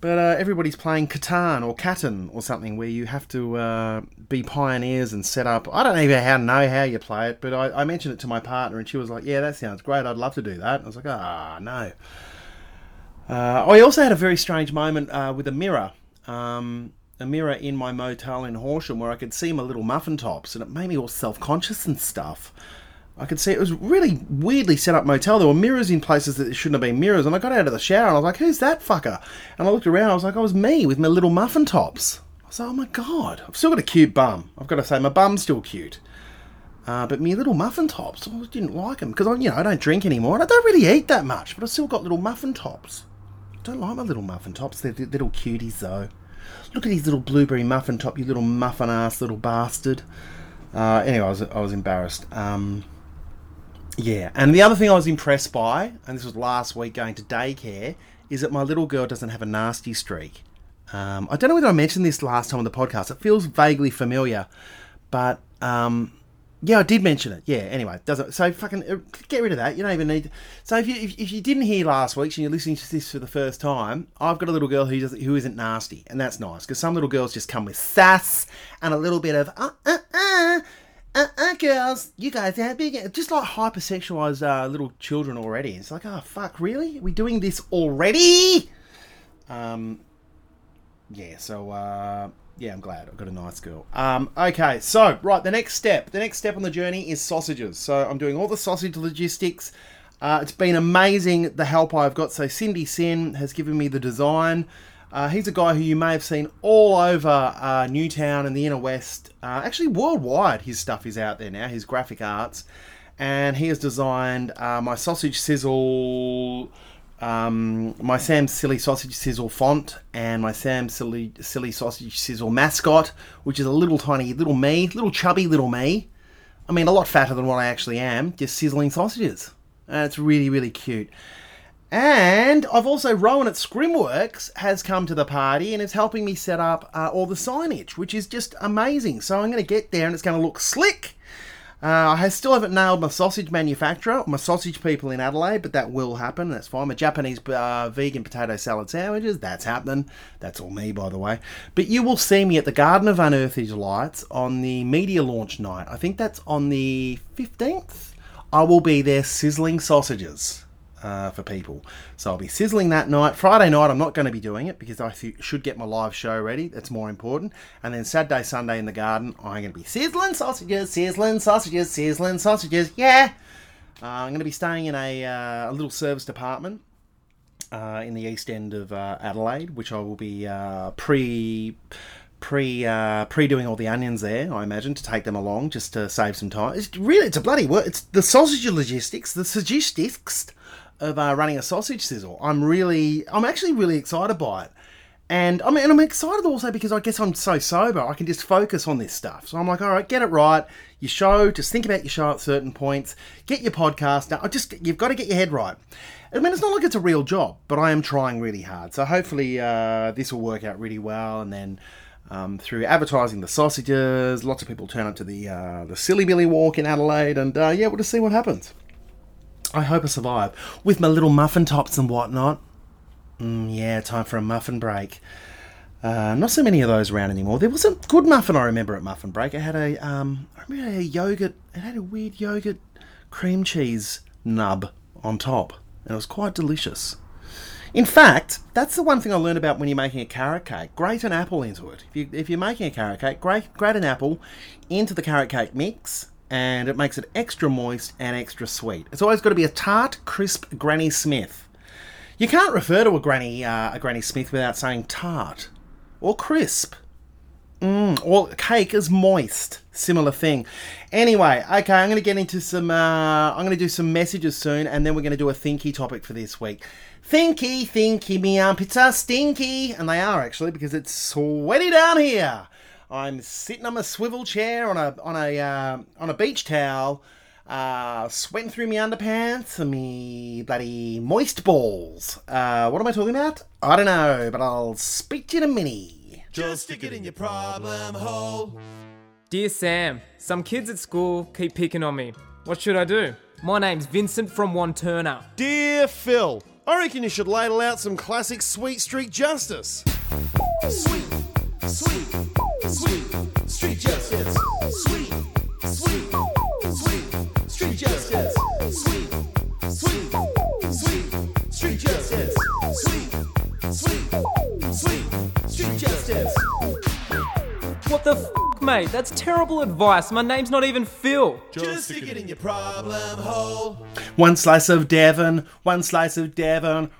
But uh, everybody's playing Catan or Catan or something where you have to uh, be pioneers and set up. I don't even how know how you play it, but I, I, mentioned it to my partner and she was like, "Yeah, that sounds great. I'd love to do that." And I was like, "Ah, no." Uh, I also had a very strange moment uh, with a mirror. Um, a mirror in my motel in Horsham where I could see my little muffin tops, and it made me all self conscious and stuff. I could see it was really weirdly set up motel. There were mirrors in places that shouldn't have been mirrors, and I got out of the shower and I was like, "Who's that fucker?" And I looked around. I was like, "I was me with my little muffin tops." I was like, "Oh my god, I've still got a cute bum." I've got to say, my bum's still cute, uh, but me little muffin tops, I didn't like them because I, you know, I don't drink anymore and I don't really eat that much, but I've still got little muffin tops. I don't like my little muffin tops. They're little cuties though. Look at his little blueberry muffin top, you little muffin ass little bastard. Uh, anyway, I was, I was embarrassed. Um, yeah, and the other thing I was impressed by, and this was last week going to daycare, is that my little girl doesn't have a nasty streak. Um, I don't know whether I mentioned this last time on the podcast. It feels vaguely familiar, but um, yeah, I did mention it. Yeah. Anyway, doesn't so fucking uh, get rid of that. You don't even need. So if you if, if you didn't hear last week's and you're listening to this for the first time, I've got a little girl who doesn't who isn't nasty, and that's nice because some little girls just come with sass and a little bit of uh uh uh. Uh, uh, girls, you guys are big, just like hypersexualized uh, little children already. It's like, oh fuck, really? Are we doing this already? Um, yeah. So, uh, yeah, I'm glad I've got a nice girl. Um, okay, so right, the next step, the next step on the journey is sausages. So I'm doing all the sausage logistics. Uh, it's been amazing the help I've got. So Cindy Sin has given me the design. Uh, he's a guy who you may have seen all over uh, Newtown and the inner west. Uh, actually, worldwide, his stuff is out there now. His graphic arts, and he has designed uh, my sausage sizzle um, my Sam Silly Sausage Sizzle font and my Sam Silly, Silly Sausage Sizzle mascot, which is a little tiny little me, little chubby little me. I mean, a lot fatter than what I actually am, just sizzling sausages. And it's really, really cute. And I've also, Rowan at Scrimworks has come to the party and is helping me set up uh, all the signage, which is just amazing. So I'm going to get there and it's going to look slick. Uh, I still haven't nailed my sausage manufacturer, my sausage people in Adelaide, but that will happen. That's fine. My Japanese uh, vegan potato salad sandwiches, that's happening. That's all me, by the way. But you will see me at the Garden of Unearthly Delights on the media launch night. I think that's on the 15th. I will be there sizzling sausages uh, for people. So I'll be sizzling that night. Friday night, I'm not going to be doing it because I th- should get my live show ready. That's more important. And then Saturday, Sunday in the garden, I'm going to be sizzling sausages, sizzling sausages, sizzling sausages. Yeah. Uh, I'm going to be staying in a, uh, a little service department uh, in the east end of uh, Adelaide, which I will be uh, pre pre uh, pre doing all the onions there. I imagine to take them along just to save some time. It's really it's a bloody work. It's the sausage logistics, the logistics of uh, running a sausage sizzle. I'm really, I'm actually really excited by it. And I mean, I'm excited also because I guess I'm so sober, I can just focus on this stuff. So I'm like, all right, get it right. Your show, just think about your show at certain points. Get your podcast done. I just, you've got to get your head right. I mean, it's not like it's a real job, but I am trying really hard. So hopefully, uh, this will work out really well. And then um, through advertising the sausages, lots of people turn up to the uh, the Silly Billy Walk in Adelaide, and uh, yeah, we'll just see what happens. I hope I survive with my little muffin tops and whatnot. Mm, yeah, time for a muffin break. Uh, not so many of those around anymore. There was a good muffin I remember at Muffin Break. It had a, um, I remember a yogurt. It had a weird yogurt cream cheese nub on top, and it was quite delicious. In fact, that's the one thing I learned about when you're making a carrot cake. Grate an apple into it. If, you, if you're making a carrot cake, grate, grate an apple into the carrot cake mix, and it makes it extra moist and extra sweet. It's always got to be a tart, crisp Granny Smith. You can't refer to a Granny uh, a Granny Smith without saying tart or crisp. Mm, or cake is moist. Similar thing. Anyway, okay, I'm going to get into some. Uh, I'm going to do some messages soon, and then we're going to do a thinky topic for this week. Thinky, thinky, me armpits are stinky, and they are actually because it's sweaty down here. I'm sitting on my swivel chair on a on a uh, on a beach towel, uh, sweating through my underpants and me bloody moist balls. Uh, what am I talking about? I don't know, but I'll speak to you in a minute. Just stick it in your problem hole. Dear Sam, some kids at school keep picking on me. What should I do? My name's Vincent from Wantirna. Dear Phil, I reckon you should ladle out some classic Sweet Street Justice. Sweet, sweet, sweet, street justice. Sweet, sweet, sweet, street justice. Sweet, sweet, sweet, street justice. Sweet, sweet, sweet, street justice. What the f, mate? That's terrible advice. My name's not even Phil. Just stick it in your problem hole. One slice of Devon, one slice of Devon.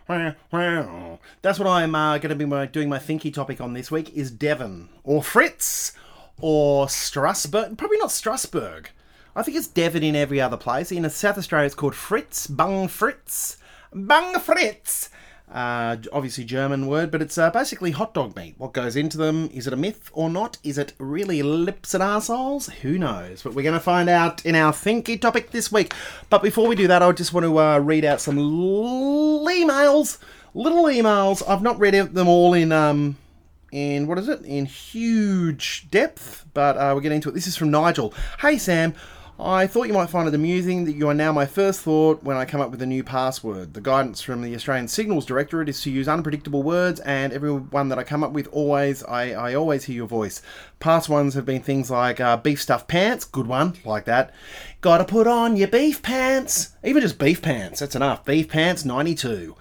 That's what I'm uh, going to be doing my thinky topic on this week is Devon or Fritz or Strasbourg. Probably not Strasbourg. I think it's Devon in every other place. In South Australia, it's called Fritz, Bung Fritz, Bung Fritz. Uh, obviously German word, but it's uh, basically hot dog meat. What goes into them? Is it a myth or not? Is it really lips and arseholes? Who knows? But we're going to find out in our thinky topic this week. But before we do that, I just want to uh, read out some l- emails, little emails. I've not read them all in um, in what is it? In huge depth, but uh, we're getting into it. This is from Nigel. Hey Sam, I thought you might find it amusing that you are now my first thought when I come up with a new password. The guidance from the Australian Signals Directorate is to use unpredictable words, and every one that I come up with, always I, I always hear your voice. Past ones have been things like uh, beef stuffed pants, good one, like that. Gotta put on your beef pants. Even just beef pants, that's enough. Beef pants, 92.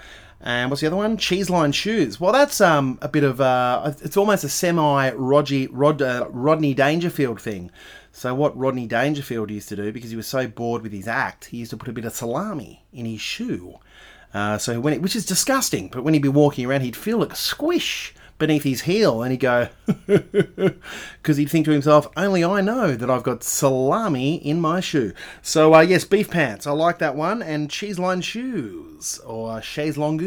And what's the other one? Cheese line shoes. Well, that's um a bit of uh, it's almost a semi Rod, uh, Rodney Dangerfield thing. So what Rodney Dangerfield used to do, because he was so bored with his act, he used to put a bit of salami in his shoe. Uh, so when it, which is disgusting, but when he'd be walking around, he'd feel like squish beneath his heel, and he'd go, because he'd think to himself, "Only I know that I've got salami in my shoe." So uh, yes, beef pants, I like that one, and cheese line shoes or chaise longue.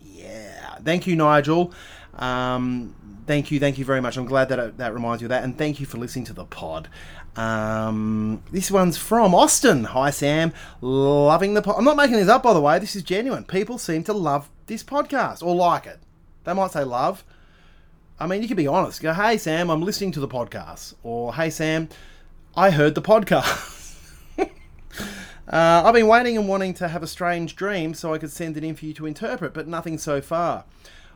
Yeah, thank you, Nigel. Um, thank you, thank you very much. I'm glad that it, that reminds you of that, and thank you for listening to the pod. Um, this one's from Austin. Hi, Sam. Loving the pod. I'm not making this up, by the way. This is genuine. People seem to love this podcast or like it. They might say love. I mean, you can be honest. Go, hey, Sam, I'm listening to the podcast. Or, hey, Sam, I heard the podcast. uh, I've been waiting and wanting to have a strange dream so I could send it in for you to interpret, but nothing so far.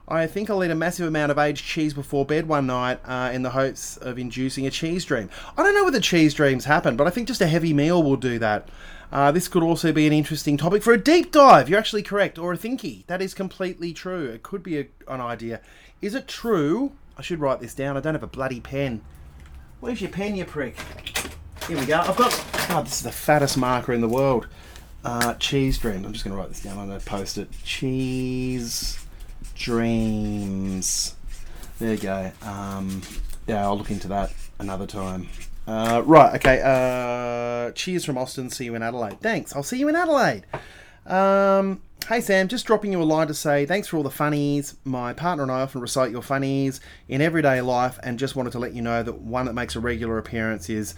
I think I'll eat a massive amount of aged cheese before bed one night uh, in the hopes of inducing a cheese dream. I don't know whether cheese dreams happen, but I think just a heavy meal will do that. Uh, this could also be an interesting topic for a deep dive. You're actually correct, or a thinky. That is completely true. It could be a, an idea. Is it true? I should write this down. I don't have a bloody pen. Where's your pen, you prick? Here we go. I've got. Oh, this is the fattest marker in the world. Uh, cheese dreams. I'm just going to write this down. I'm going to post it. Cheese dreams. There you go. Um, yeah, I'll look into that another time. Uh, right, okay. Uh, cheers from Austin. See you in Adelaide. Thanks. I'll see you in Adelaide. Um, hey Sam, just dropping you a line to say thanks for all the funnies. My partner and I often recite your funnies in everyday life, and just wanted to let you know that one that makes a regular appearance is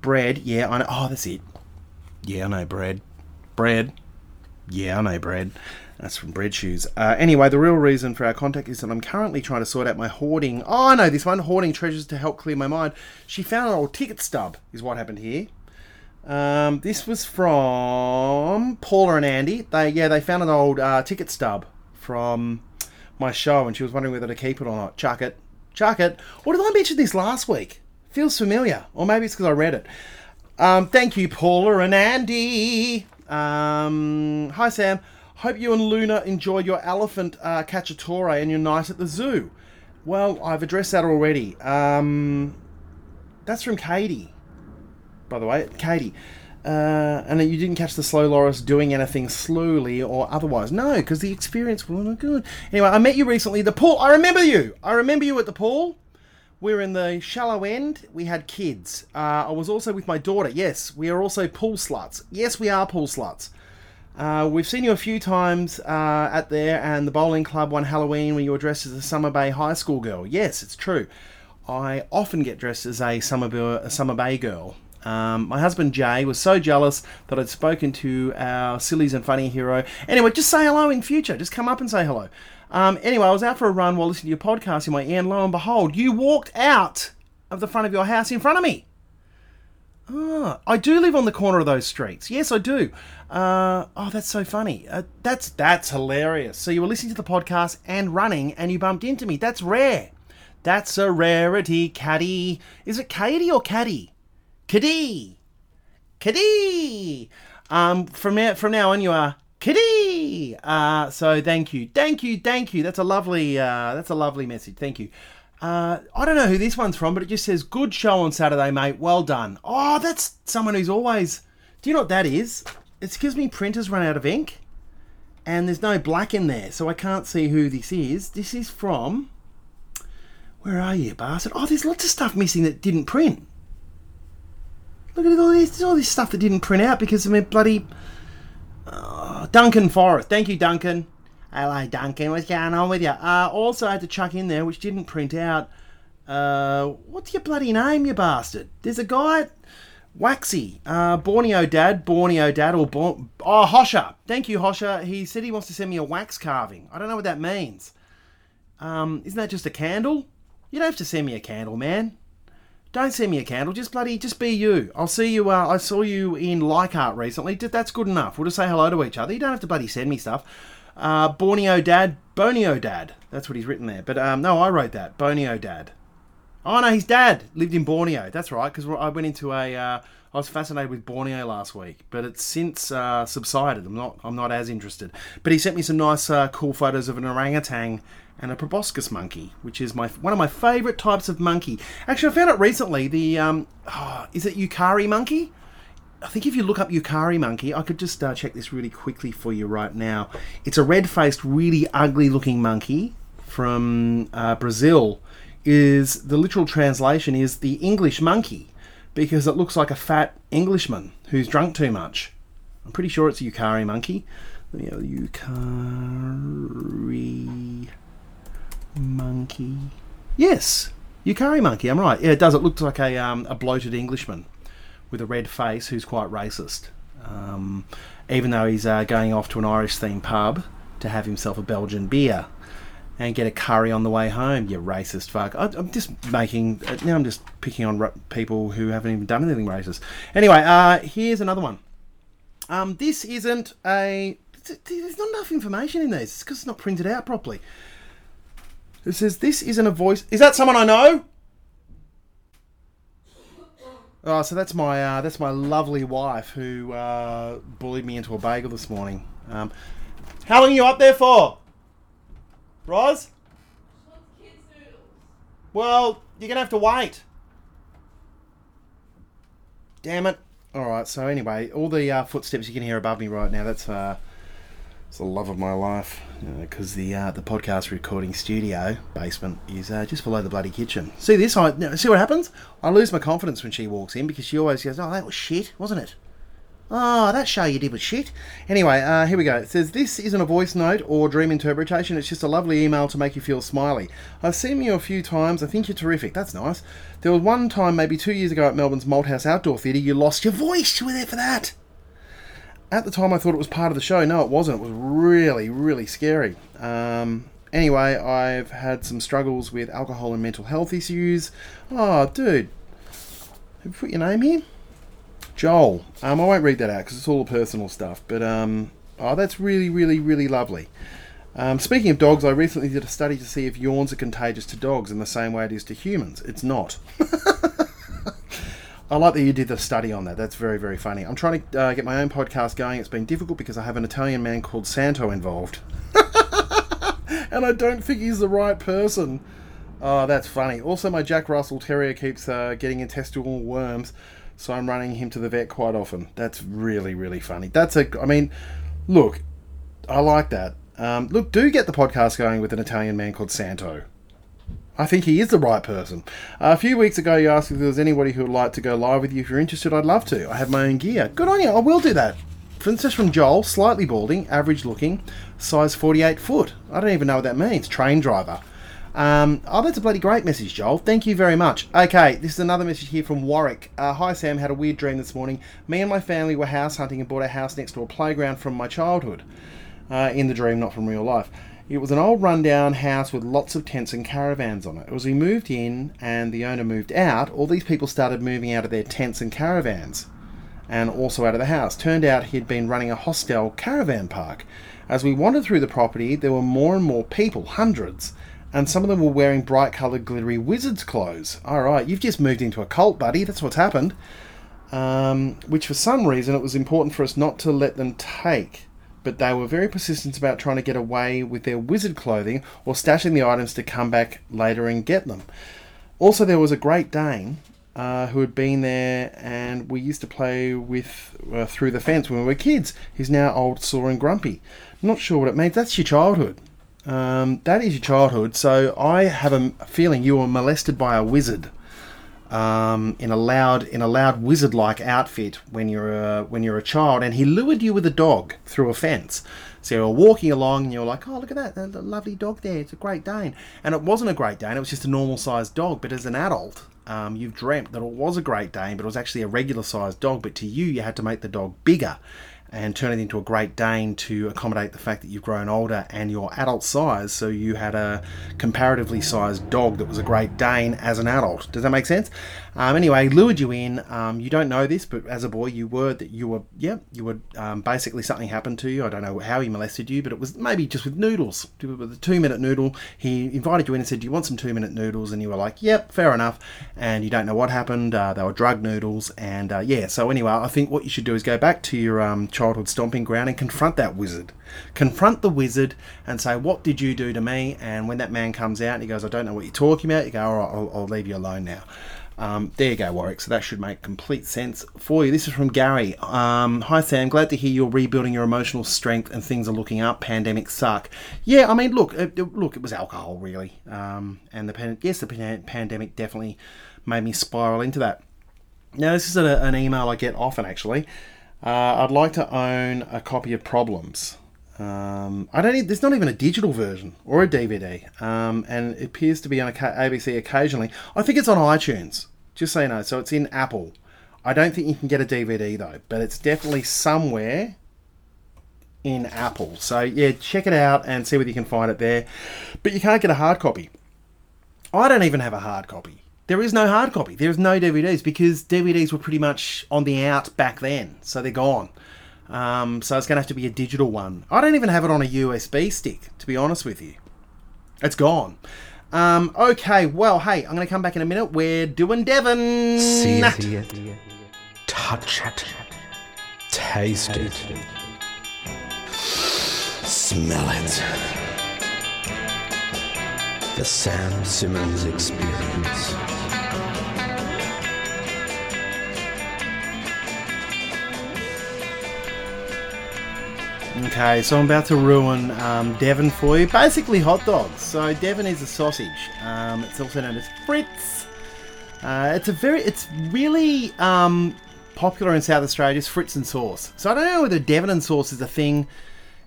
bread. Yeah, I know. Oh, that's it. Yeah, I know bread. Bread. Yeah, I know bread. That's from Bread Shoes. Uh, anyway, the real reason for our contact is that I'm currently trying to sort out my hoarding. Oh, I know this one hoarding treasures to help clear my mind. She found an old ticket stub, is what happened here. Um, this was from Paula and Andy. They yeah, they found an old uh, ticket stub from my show, and she was wondering whether to keep it or not. Chuck it, chuck it. Or did I mention this last week? Feels familiar, or maybe it's because I read it. Um, thank you, Paula and Andy. Um, hi, Sam. Hope you and Luna enjoyed your elephant uh, cacciatore and your night at the zoo. Well, I've addressed that already. Um, that's from Katie, by the way. Katie. Uh, and you didn't catch the slow Loris doing anything slowly or otherwise. No, because the experience wasn't good. Anyway, I met you recently the pool. I remember you. I remember you at the pool. We were in the shallow end. We had kids. Uh, I was also with my daughter. Yes, we are also pool sluts. Yes, we are pool sluts. Uh, we've seen you a few times uh, at there and the bowling club one Halloween when you were dressed as a Summer Bay High School girl. Yes, it's true. I often get dressed as a Summer Bay, a Summer Bay girl. Um, my husband Jay was so jealous that I'd spoken to our sillies and funny hero. Anyway, just say hello in future. Just come up and say hello. Um, anyway, I was out for a run while listening to your podcast in my ear, and lo and behold, you walked out of the front of your house in front of me. Ah, I do live on the corner of those streets. Yes, I do. Uh, oh, that's so funny. Uh, that's that's hilarious. So you were listening to the podcast and running, and you bumped into me. That's rare. That's a rarity, Caddy. Is it Katie or Caddy? Caddy. Caddy. Um, from now from now on, you are Caddy. Uh, so thank you, thank you, thank you. That's a lovely uh, that's a lovely message. Thank you. Uh, I don't know who this one's from, but it just says, Good show on Saturday, mate. Well done. Oh, that's someone who's always. Do you know what that is? It's because me printers run out of ink and there's no black in there, so I can't see who this is. This is from. Where are you, bastard? Oh, there's lots of stuff missing that didn't print. Look at all this. There's all this stuff that didn't print out because of my bloody. Uh, Duncan Forrest. Thank you, Duncan. Hello, Duncan. What's going on with you? Uh, also, I had to chuck in there, which didn't print out. Uh, what's your bloody name, you bastard? There's a guy, Waxy, uh, Borneo Dad, Borneo Dad, or Born- oh Hosha. Thank you, Hosha. He said he wants to send me a wax carving. I don't know what that means. Um, isn't that just a candle? You don't have to send me a candle, man. Don't send me a candle. Just bloody, just be you. I'll see you. Uh, I saw you in Leichhardt recently. That's good enough. We'll just say hello to each other. You don't have to bloody send me stuff. Uh, Borneo Dad, Bonio Dad. That's what he's written there. But um, no, I wrote that. Bonio Dad. Oh no, his dad lived in Borneo. That's right, because I went into a. Uh, I was fascinated with Borneo last week, but it's since uh, subsided. I'm not. I'm not as interested. But he sent me some nice, uh, cool photos of an orangutan and a proboscis monkey, which is my one of my favourite types of monkey. Actually, I found it recently. The um, oh, is it uakari monkey? I think if you look up uakari monkey, I could just uh, check this really quickly for you right now. It's a red-faced, really ugly-looking monkey from uh, Brazil. Is the literal translation is the English monkey because it looks like a fat Englishman who's drunk too much. I'm pretty sure it's a uakari monkey. Let me have uakari monkey. Yes, uakari monkey. I'm right. Yeah, it does. It looks like a um, a bloated Englishman with a red face who's quite racist. Um, even though he's uh, going off to an Irish themed pub to have himself a Belgian beer and get a curry on the way home, you racist fuck. I, I'm just making. uh, Now I'm just picking on people who haven't even done anything racist. Anyway, uh, here's another one. Um, this isn't a. There's not enough information in these. Because it's not printed out properly. It says this isn't a voice. Is that someone I know? Oh, so that's my uh, that's my lovely wife who uh, bullied me into a bagel this morning. Um, how long are you up there for, Roz? Well, you're gonna have to wait. Damn it! All right. So anyway, all the uh, footsteps you can hear above me right now. That's uh, it's the love of my life because the uh, the podcast recording studio basement is uh, just below the bloody kitchen. See this? I see what happens. I lose my confidence when she walks in because she always goes, "Oh, that was shit, wasn't it?" Oh, that show you did was shit. Anyway, uh, here we go. It says this isn't a voice note or dream interpretation. It's just a lovely email to make you feel smiley. I've seen you a few times. I think you're terrific. That's nice. There was one time, maybe two years ago, at Melbourne's Malthouse Outdoor Theatre. You lost your voice. You were there for that. At the time, I thought it was part of the show. No, it wasn't. It was really, really scary. Um, anyway, I've had some struggles with alcohol and mental health issues. Oh, dude. Have you put your name here? Joel. Um, I won't read that out because it's all personal stuff. But um, oh, that's really, really, really lovely. Um, speaking of dogs, I recently did a study to see if yawns are contagious to dogs in the same way it is to humans. It's not. I like that you did the study on that. That's very, very funny. I'm trying to uh, get my own podcast going. It's been difficult because I have an Italian man called Santo involved. and I don't think he's the right person. Oh, that's funny. Also, my Jack Russell Terrier keeps uh, getting intestinal worms, so I'm running him to the vet quite often. That's really, really funny. That's a. I mean, look, I like that. Um, look, do get the podcast going with an Italian man called Santo. I think he is the right person. Uh, a few weeks ago, you asked if there was anybody who would like to go live with you. If you're interested, I'd love to. I have my own gear. Good on you. I will do that. Princess from Joel, slightly balding, average looking, size 48 foot. I don't even know what that means. Train driver. Um, oh, that's a bloody great message, Joel. Thank you very much. Okay, this is another message here from Warwick. Uh, Hi, Sam. Had a weird dream this morning. Me and my family were house hunting and bought a house next to a playground from my childhood. Uh, in the dream, not from real life. It was an old rundown house with lots of tents and caravans on it. As we moved in and the owner moved out, all these people started moving out of their tents and caravans and also out of the house. Turned out he'd been running a hostel caravan park. As we wandered through the property, there were more and more people, hundreds, and some of them were wearing bright coloured glittery wizard's clothes. Alright, you've just moved into a cult, buddy, that's what's happened. Um, which for some reason it was important for us not to let them take. But they were very persistent about trying to get away with their wizard clothing or stashing the items to come back later and get them. Also, there was a Great Dane uh, who had been there and we used to play with uh, through the fence when we were kids. He's now old, sore, and grumpy. Not sure what it means. That's your childhood. Um, that is your childhood. So I have a feeling you were molested by a wizard um, in a loud in a loud wizard like outfit when you're a, when you're a child, and he lured you with a dog through a fence. So you're walking along, and you're like, "Oh, look at that! That lovely dog there. It's a Great Dane." And it wasn't a Great Dane; it was just a normal sized dog. But as an adult, um, you've dreamt that it was a Great Dane, but it was actually a regular sized dog. But to you, you had to make the dog bigger. And turn it into a Great Dane to accommodate the fact that you've grown older and your adult size. So you had a comparatively sized dog that was a Great Dane as an adult. Does that make sense? Um, anyway, lured you in. Um, you don't know this, but as a boy, you were that you were, yeah, you were um, basically something happened to you. I don't know how he molested you, but it was maybe just with noodles. With a two minute noodle, he invited you in and said, "Do you want some two minute noodles?" And you were like, "Yep, fair enough." And you don't know what happened. Uh, they were drug noodles, and uh, yeah. So anyway, I think what you should do is go back to your um, childhood stomping ground and confront that wizard. Confront the wizard and say, "What did you do to me?" And when that man comes out and he goes, "I don't know what you're talking about," you go, "All right, I'll, I'll leave you alone now." Um, there you go, Warwick. So that should make complete sense for you. This is from Gary. Um, Hi, Sam. Glad to hear you're rebuilding your emotional strength and things are looking up. Pandemics suck. Yeah, I mean, look, it, it- look, it was alcohol, really. Um, and the pan- yes, the pan- pandemic definitely made me spiral into that. Now, this is a, an email I get often, actually. Uh, I'd like to own a copy of Problems. Um, I don't. Need, there's not even a digital version or a DVD, um, and it appears to be on ABC occasionally. I think it's on iTunes. Just so you know, so it's in Apple. I don't think you can get a DVD though, but it's definitely somewhere in Apple. So yeah, check it out and see whether you can find it there. But you can't get a hard copy. I don't even have a hard copy. There is no hard copy. There's no DVDs because DVDs were pretty much on the out back then, so they're gone. Um, so it's going to have to be a digital one. I don't even have it on a USB stick, to be honest with you. It's gone. Um, okay, well, hey, I'm going to come back in a minute. We're doing Devon. See it, touch it, taste it, smell it. The Sam Simmons Experience. Okay, so I'm about to ruin um, Devon for you. Basically, hot dogs. So Devon is a sausage. Um, it's also known as Fritz. Uh, it's a very, it's really um, popular in South Australia. It's Fritz and sauce. So I don't know whether Devon and sauce is a thing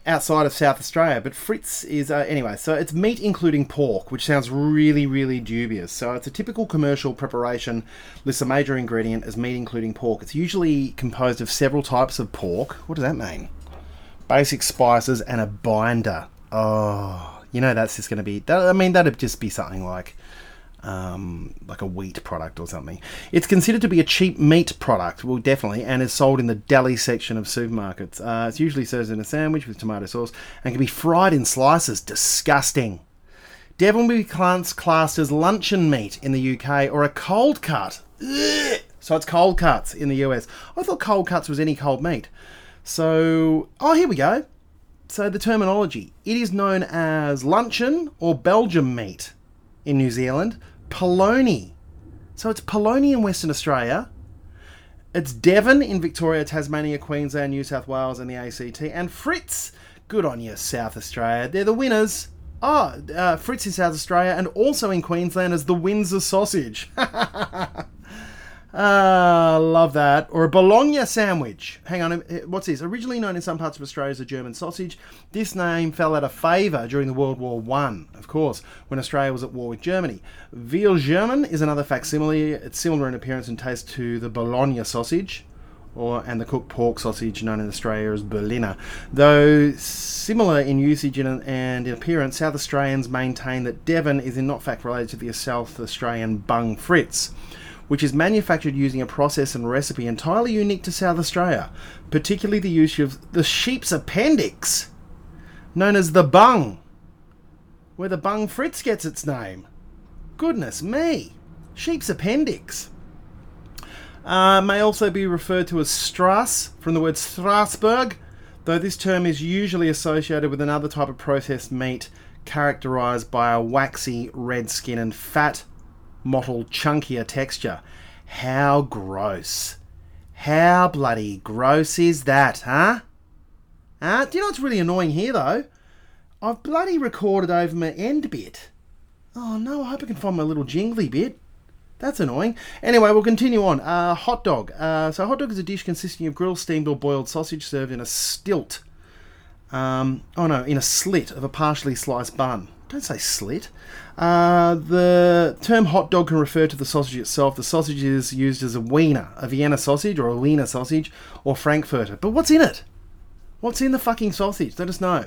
outside of South Australia, but Fritz is uh, anyway. So it's meat including pork, which sounds really, really dubious. So it's a typical commercial preparation. Lists a major ingredient as meat including pork. It's usually composed of several types of pork. What does that mean? Basic spices and a binder. Oh, you know that's just going to be. That, I mean, that'd just be something like, um, like a wheat product or something. It's considered to be a cheap meat product, well, definitely, and is sold in the deli section of supermarkets. Uh, it's usually served in a sandwich with tomato sauce and can be fried in slices. Disgusting. Devon will be class- classed as luncheon meat in the UK or a cold cut. Ugh. So it's cold cuts in the US. I thought cold cuts was any cold meat. So, oh, here we go. So the terminology it is known as luncheon or Belgium meat in New Zealand, polony. So it's polony in Western Australia. It's Devon in Victoria, Tasmania, Queensland, New South Wales, and the ACT, and Fritz. Good on you, South Australia. They're the winners. Oh, uh, Fritz in South Australia and also in Queensland as the Windsor sausage. Ah, love that. Or a bologna sandwich. Hang on, uh, what's this? Originally known in some parts of Australia as a German sausage, this name fell out of favour during the World War One, of course, when Australia was at war with Germany. Veal German is another facsimile. It's similar in appearance and taste to the bologna sausage. Or, and the cooked pork sausage known in Australia as Berliner. Though similar in usage and, and in appearance, South Australians maintain that Devon is in not fact related to the South Australian bung fritz which is manufactured using a process and recipe entirely unique to South Australia, particularly the use of the sheep's appendix, known as the bung, where the bung fritz gets its name. Goodness me, sheep's appendix. Uh, may also be referred to as Strass, from the word Strasbourg, though this term is usually associated with another type of processed meat characterized by a waxy red skin and fat, mottled, chunkier texture. How gross. How bloody gross is that, huh? Huh? Do you know what's really annoying here, though? I've bloody recorded over my end bit. Oh no, I hope I can find my little jingly bit. That's annoying. Anyway, we'll continue on. Uh, hot dog. Uh, so, hot dog is a dish consisting of grilled, steamed, or boiled sausage served in a stilt. Um, oh no, in a slit of a partially sliced bun. Don't say slit. Uh, the term hot dog can refer to the sausage itself. The sausage is used as a wiener, a Vienna sausage or a Wiener sausage or Frankfurter. But what's in it? What's in the fucking sausage? Let us know.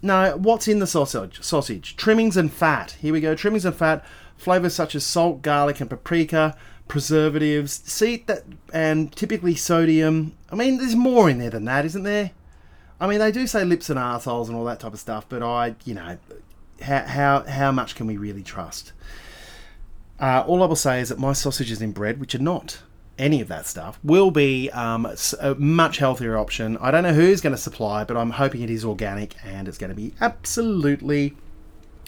No, what's in the sausage? Sausage. Trimmings and fat. Here we go. Trimmings and fat. Flavors such as salt, garlic, and paprika. Preservatives. See that, and typically sodium. I mean, there's more in there than that, isn't there? I mean, they do say lips and arseholes and all that type of stuff, but I, you know, how how how much can we really trust? Uh, all I will say is that my sausages in bread, which are not any of that stuff, will be um, a much healthier option. I don't know who's going to supply, but I'm hoping it is organic and it's going to be absolutely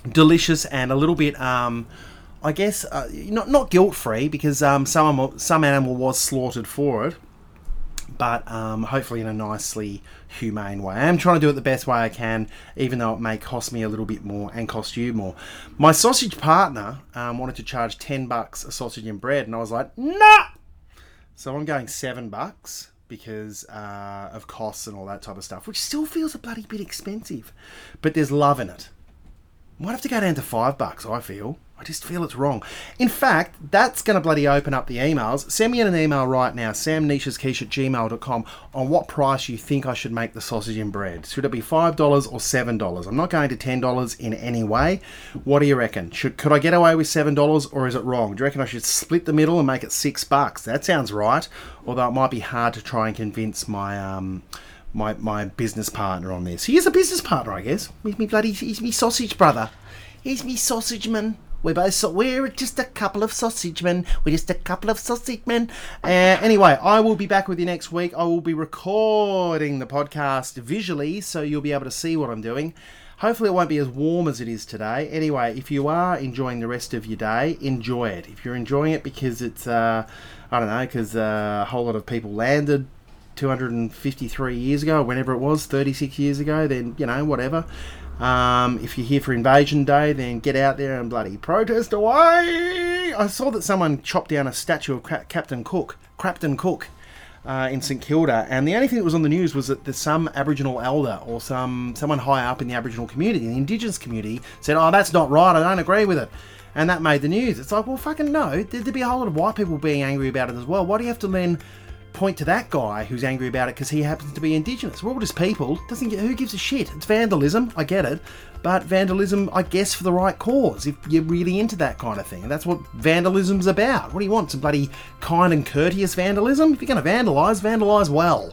delicious and a little bit, um, I guess, uh, not not guilt free because um, some some animal was slaughtered for it but um, hopefully in a nicely humane way. I am trying to do it the best way I can, even though it may cost me a little bit more and cost you more. My sausage partner um, wanted to charge ten bucks a sausage and bread, and I was like, nah. So I'm going seven bucks because uh, of costs and all that type of stuff, which still feels a bloody bit expensive, but there's love in it. Might have to go down to five bucks, I feel. I just feel it's wrong. In fact, that's going to bloody open up the emails. Send me an email right now, samnicheasquiche at gmail.com, on what price you think I should make the sausage and bread. Should it be $5 or $7? I'm not going to $10 in any way. What do you reckon? Should Could I get away with $7 or is it wrong? Do you reckon I should split the middle and make it 6 bucks? That sounds right. Although it might be hard to try and convince my... Um, my, my business partner on this. He is a business partner, I guess. He's me bloody he's me sausage brother. He's me sausage man. We're both so, we're just a couple of sausage men. We're just a couple of sausage men. Uh, anyway, I will be back with you next week. I will be recording the podcast visually, so you'll be able to see what I'm doing. Hopefully, it won't be as warm as it is today. Anyway, if you are enjoying the rest of your day, enjoy it. If you're enjoying it because it's, uh, I don't know, because uh, a whole lot of people landed 253 years ago, whenever it was, 36 years ago, then, you know, whatever. Um, if you're here for Invasion Day, then get out there and bloody protest away! I saw that someone chopped down a statue of Cra- Captain Cook, Crapton Cook, uh, in St Kilda, and the only thing that was on the news was that there's some Aboriginal elder or some someone high up in the Aboriginal community, the Indigenous community, said, "Oh, that's not right. I don't agree with it." And that made the news. It's like, well, fucking no. There'd be a whole lot of white people being angry about it as well. Why do you have to then point to that guy who's angry about it because he happens to be indigenous. We're all just people. Doesn't get, who gives a shit? It's vandalism. I get it, but vandalism, I guess, for the right cause. If you're really into that kind of thing, and that's what vandalism's about. What do you want? Some bloody kind and courteous vandalism? If you're going to vandalise, vandalise well.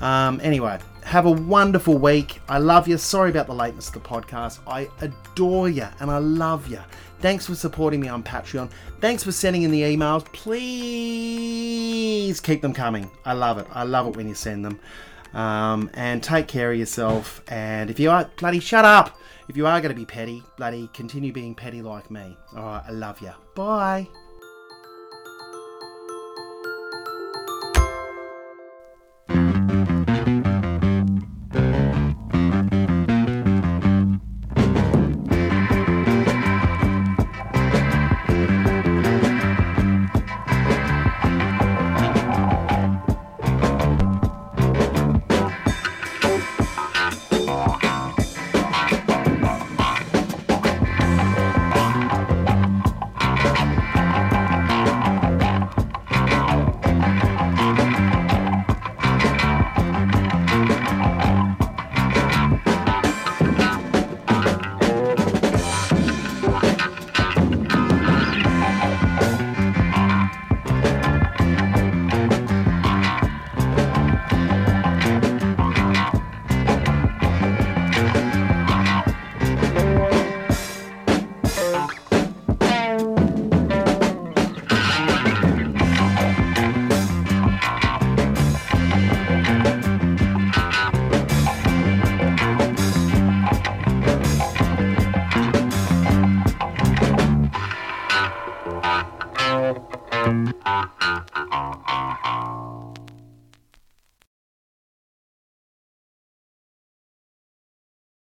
Um, anyway, have a wonderful week. I love you. Sorry about the lateness of the podcast. I adore you and I love you. Thanks for supporting me on Patreon. Thanks for sending in the emails. Please keep them coming. I love it. I love it when you send them. Um, and take care of yourself. And if you are, bloody shut up. If you are going to be petty, bloody continue being petty like me. All right, I love you. Bye.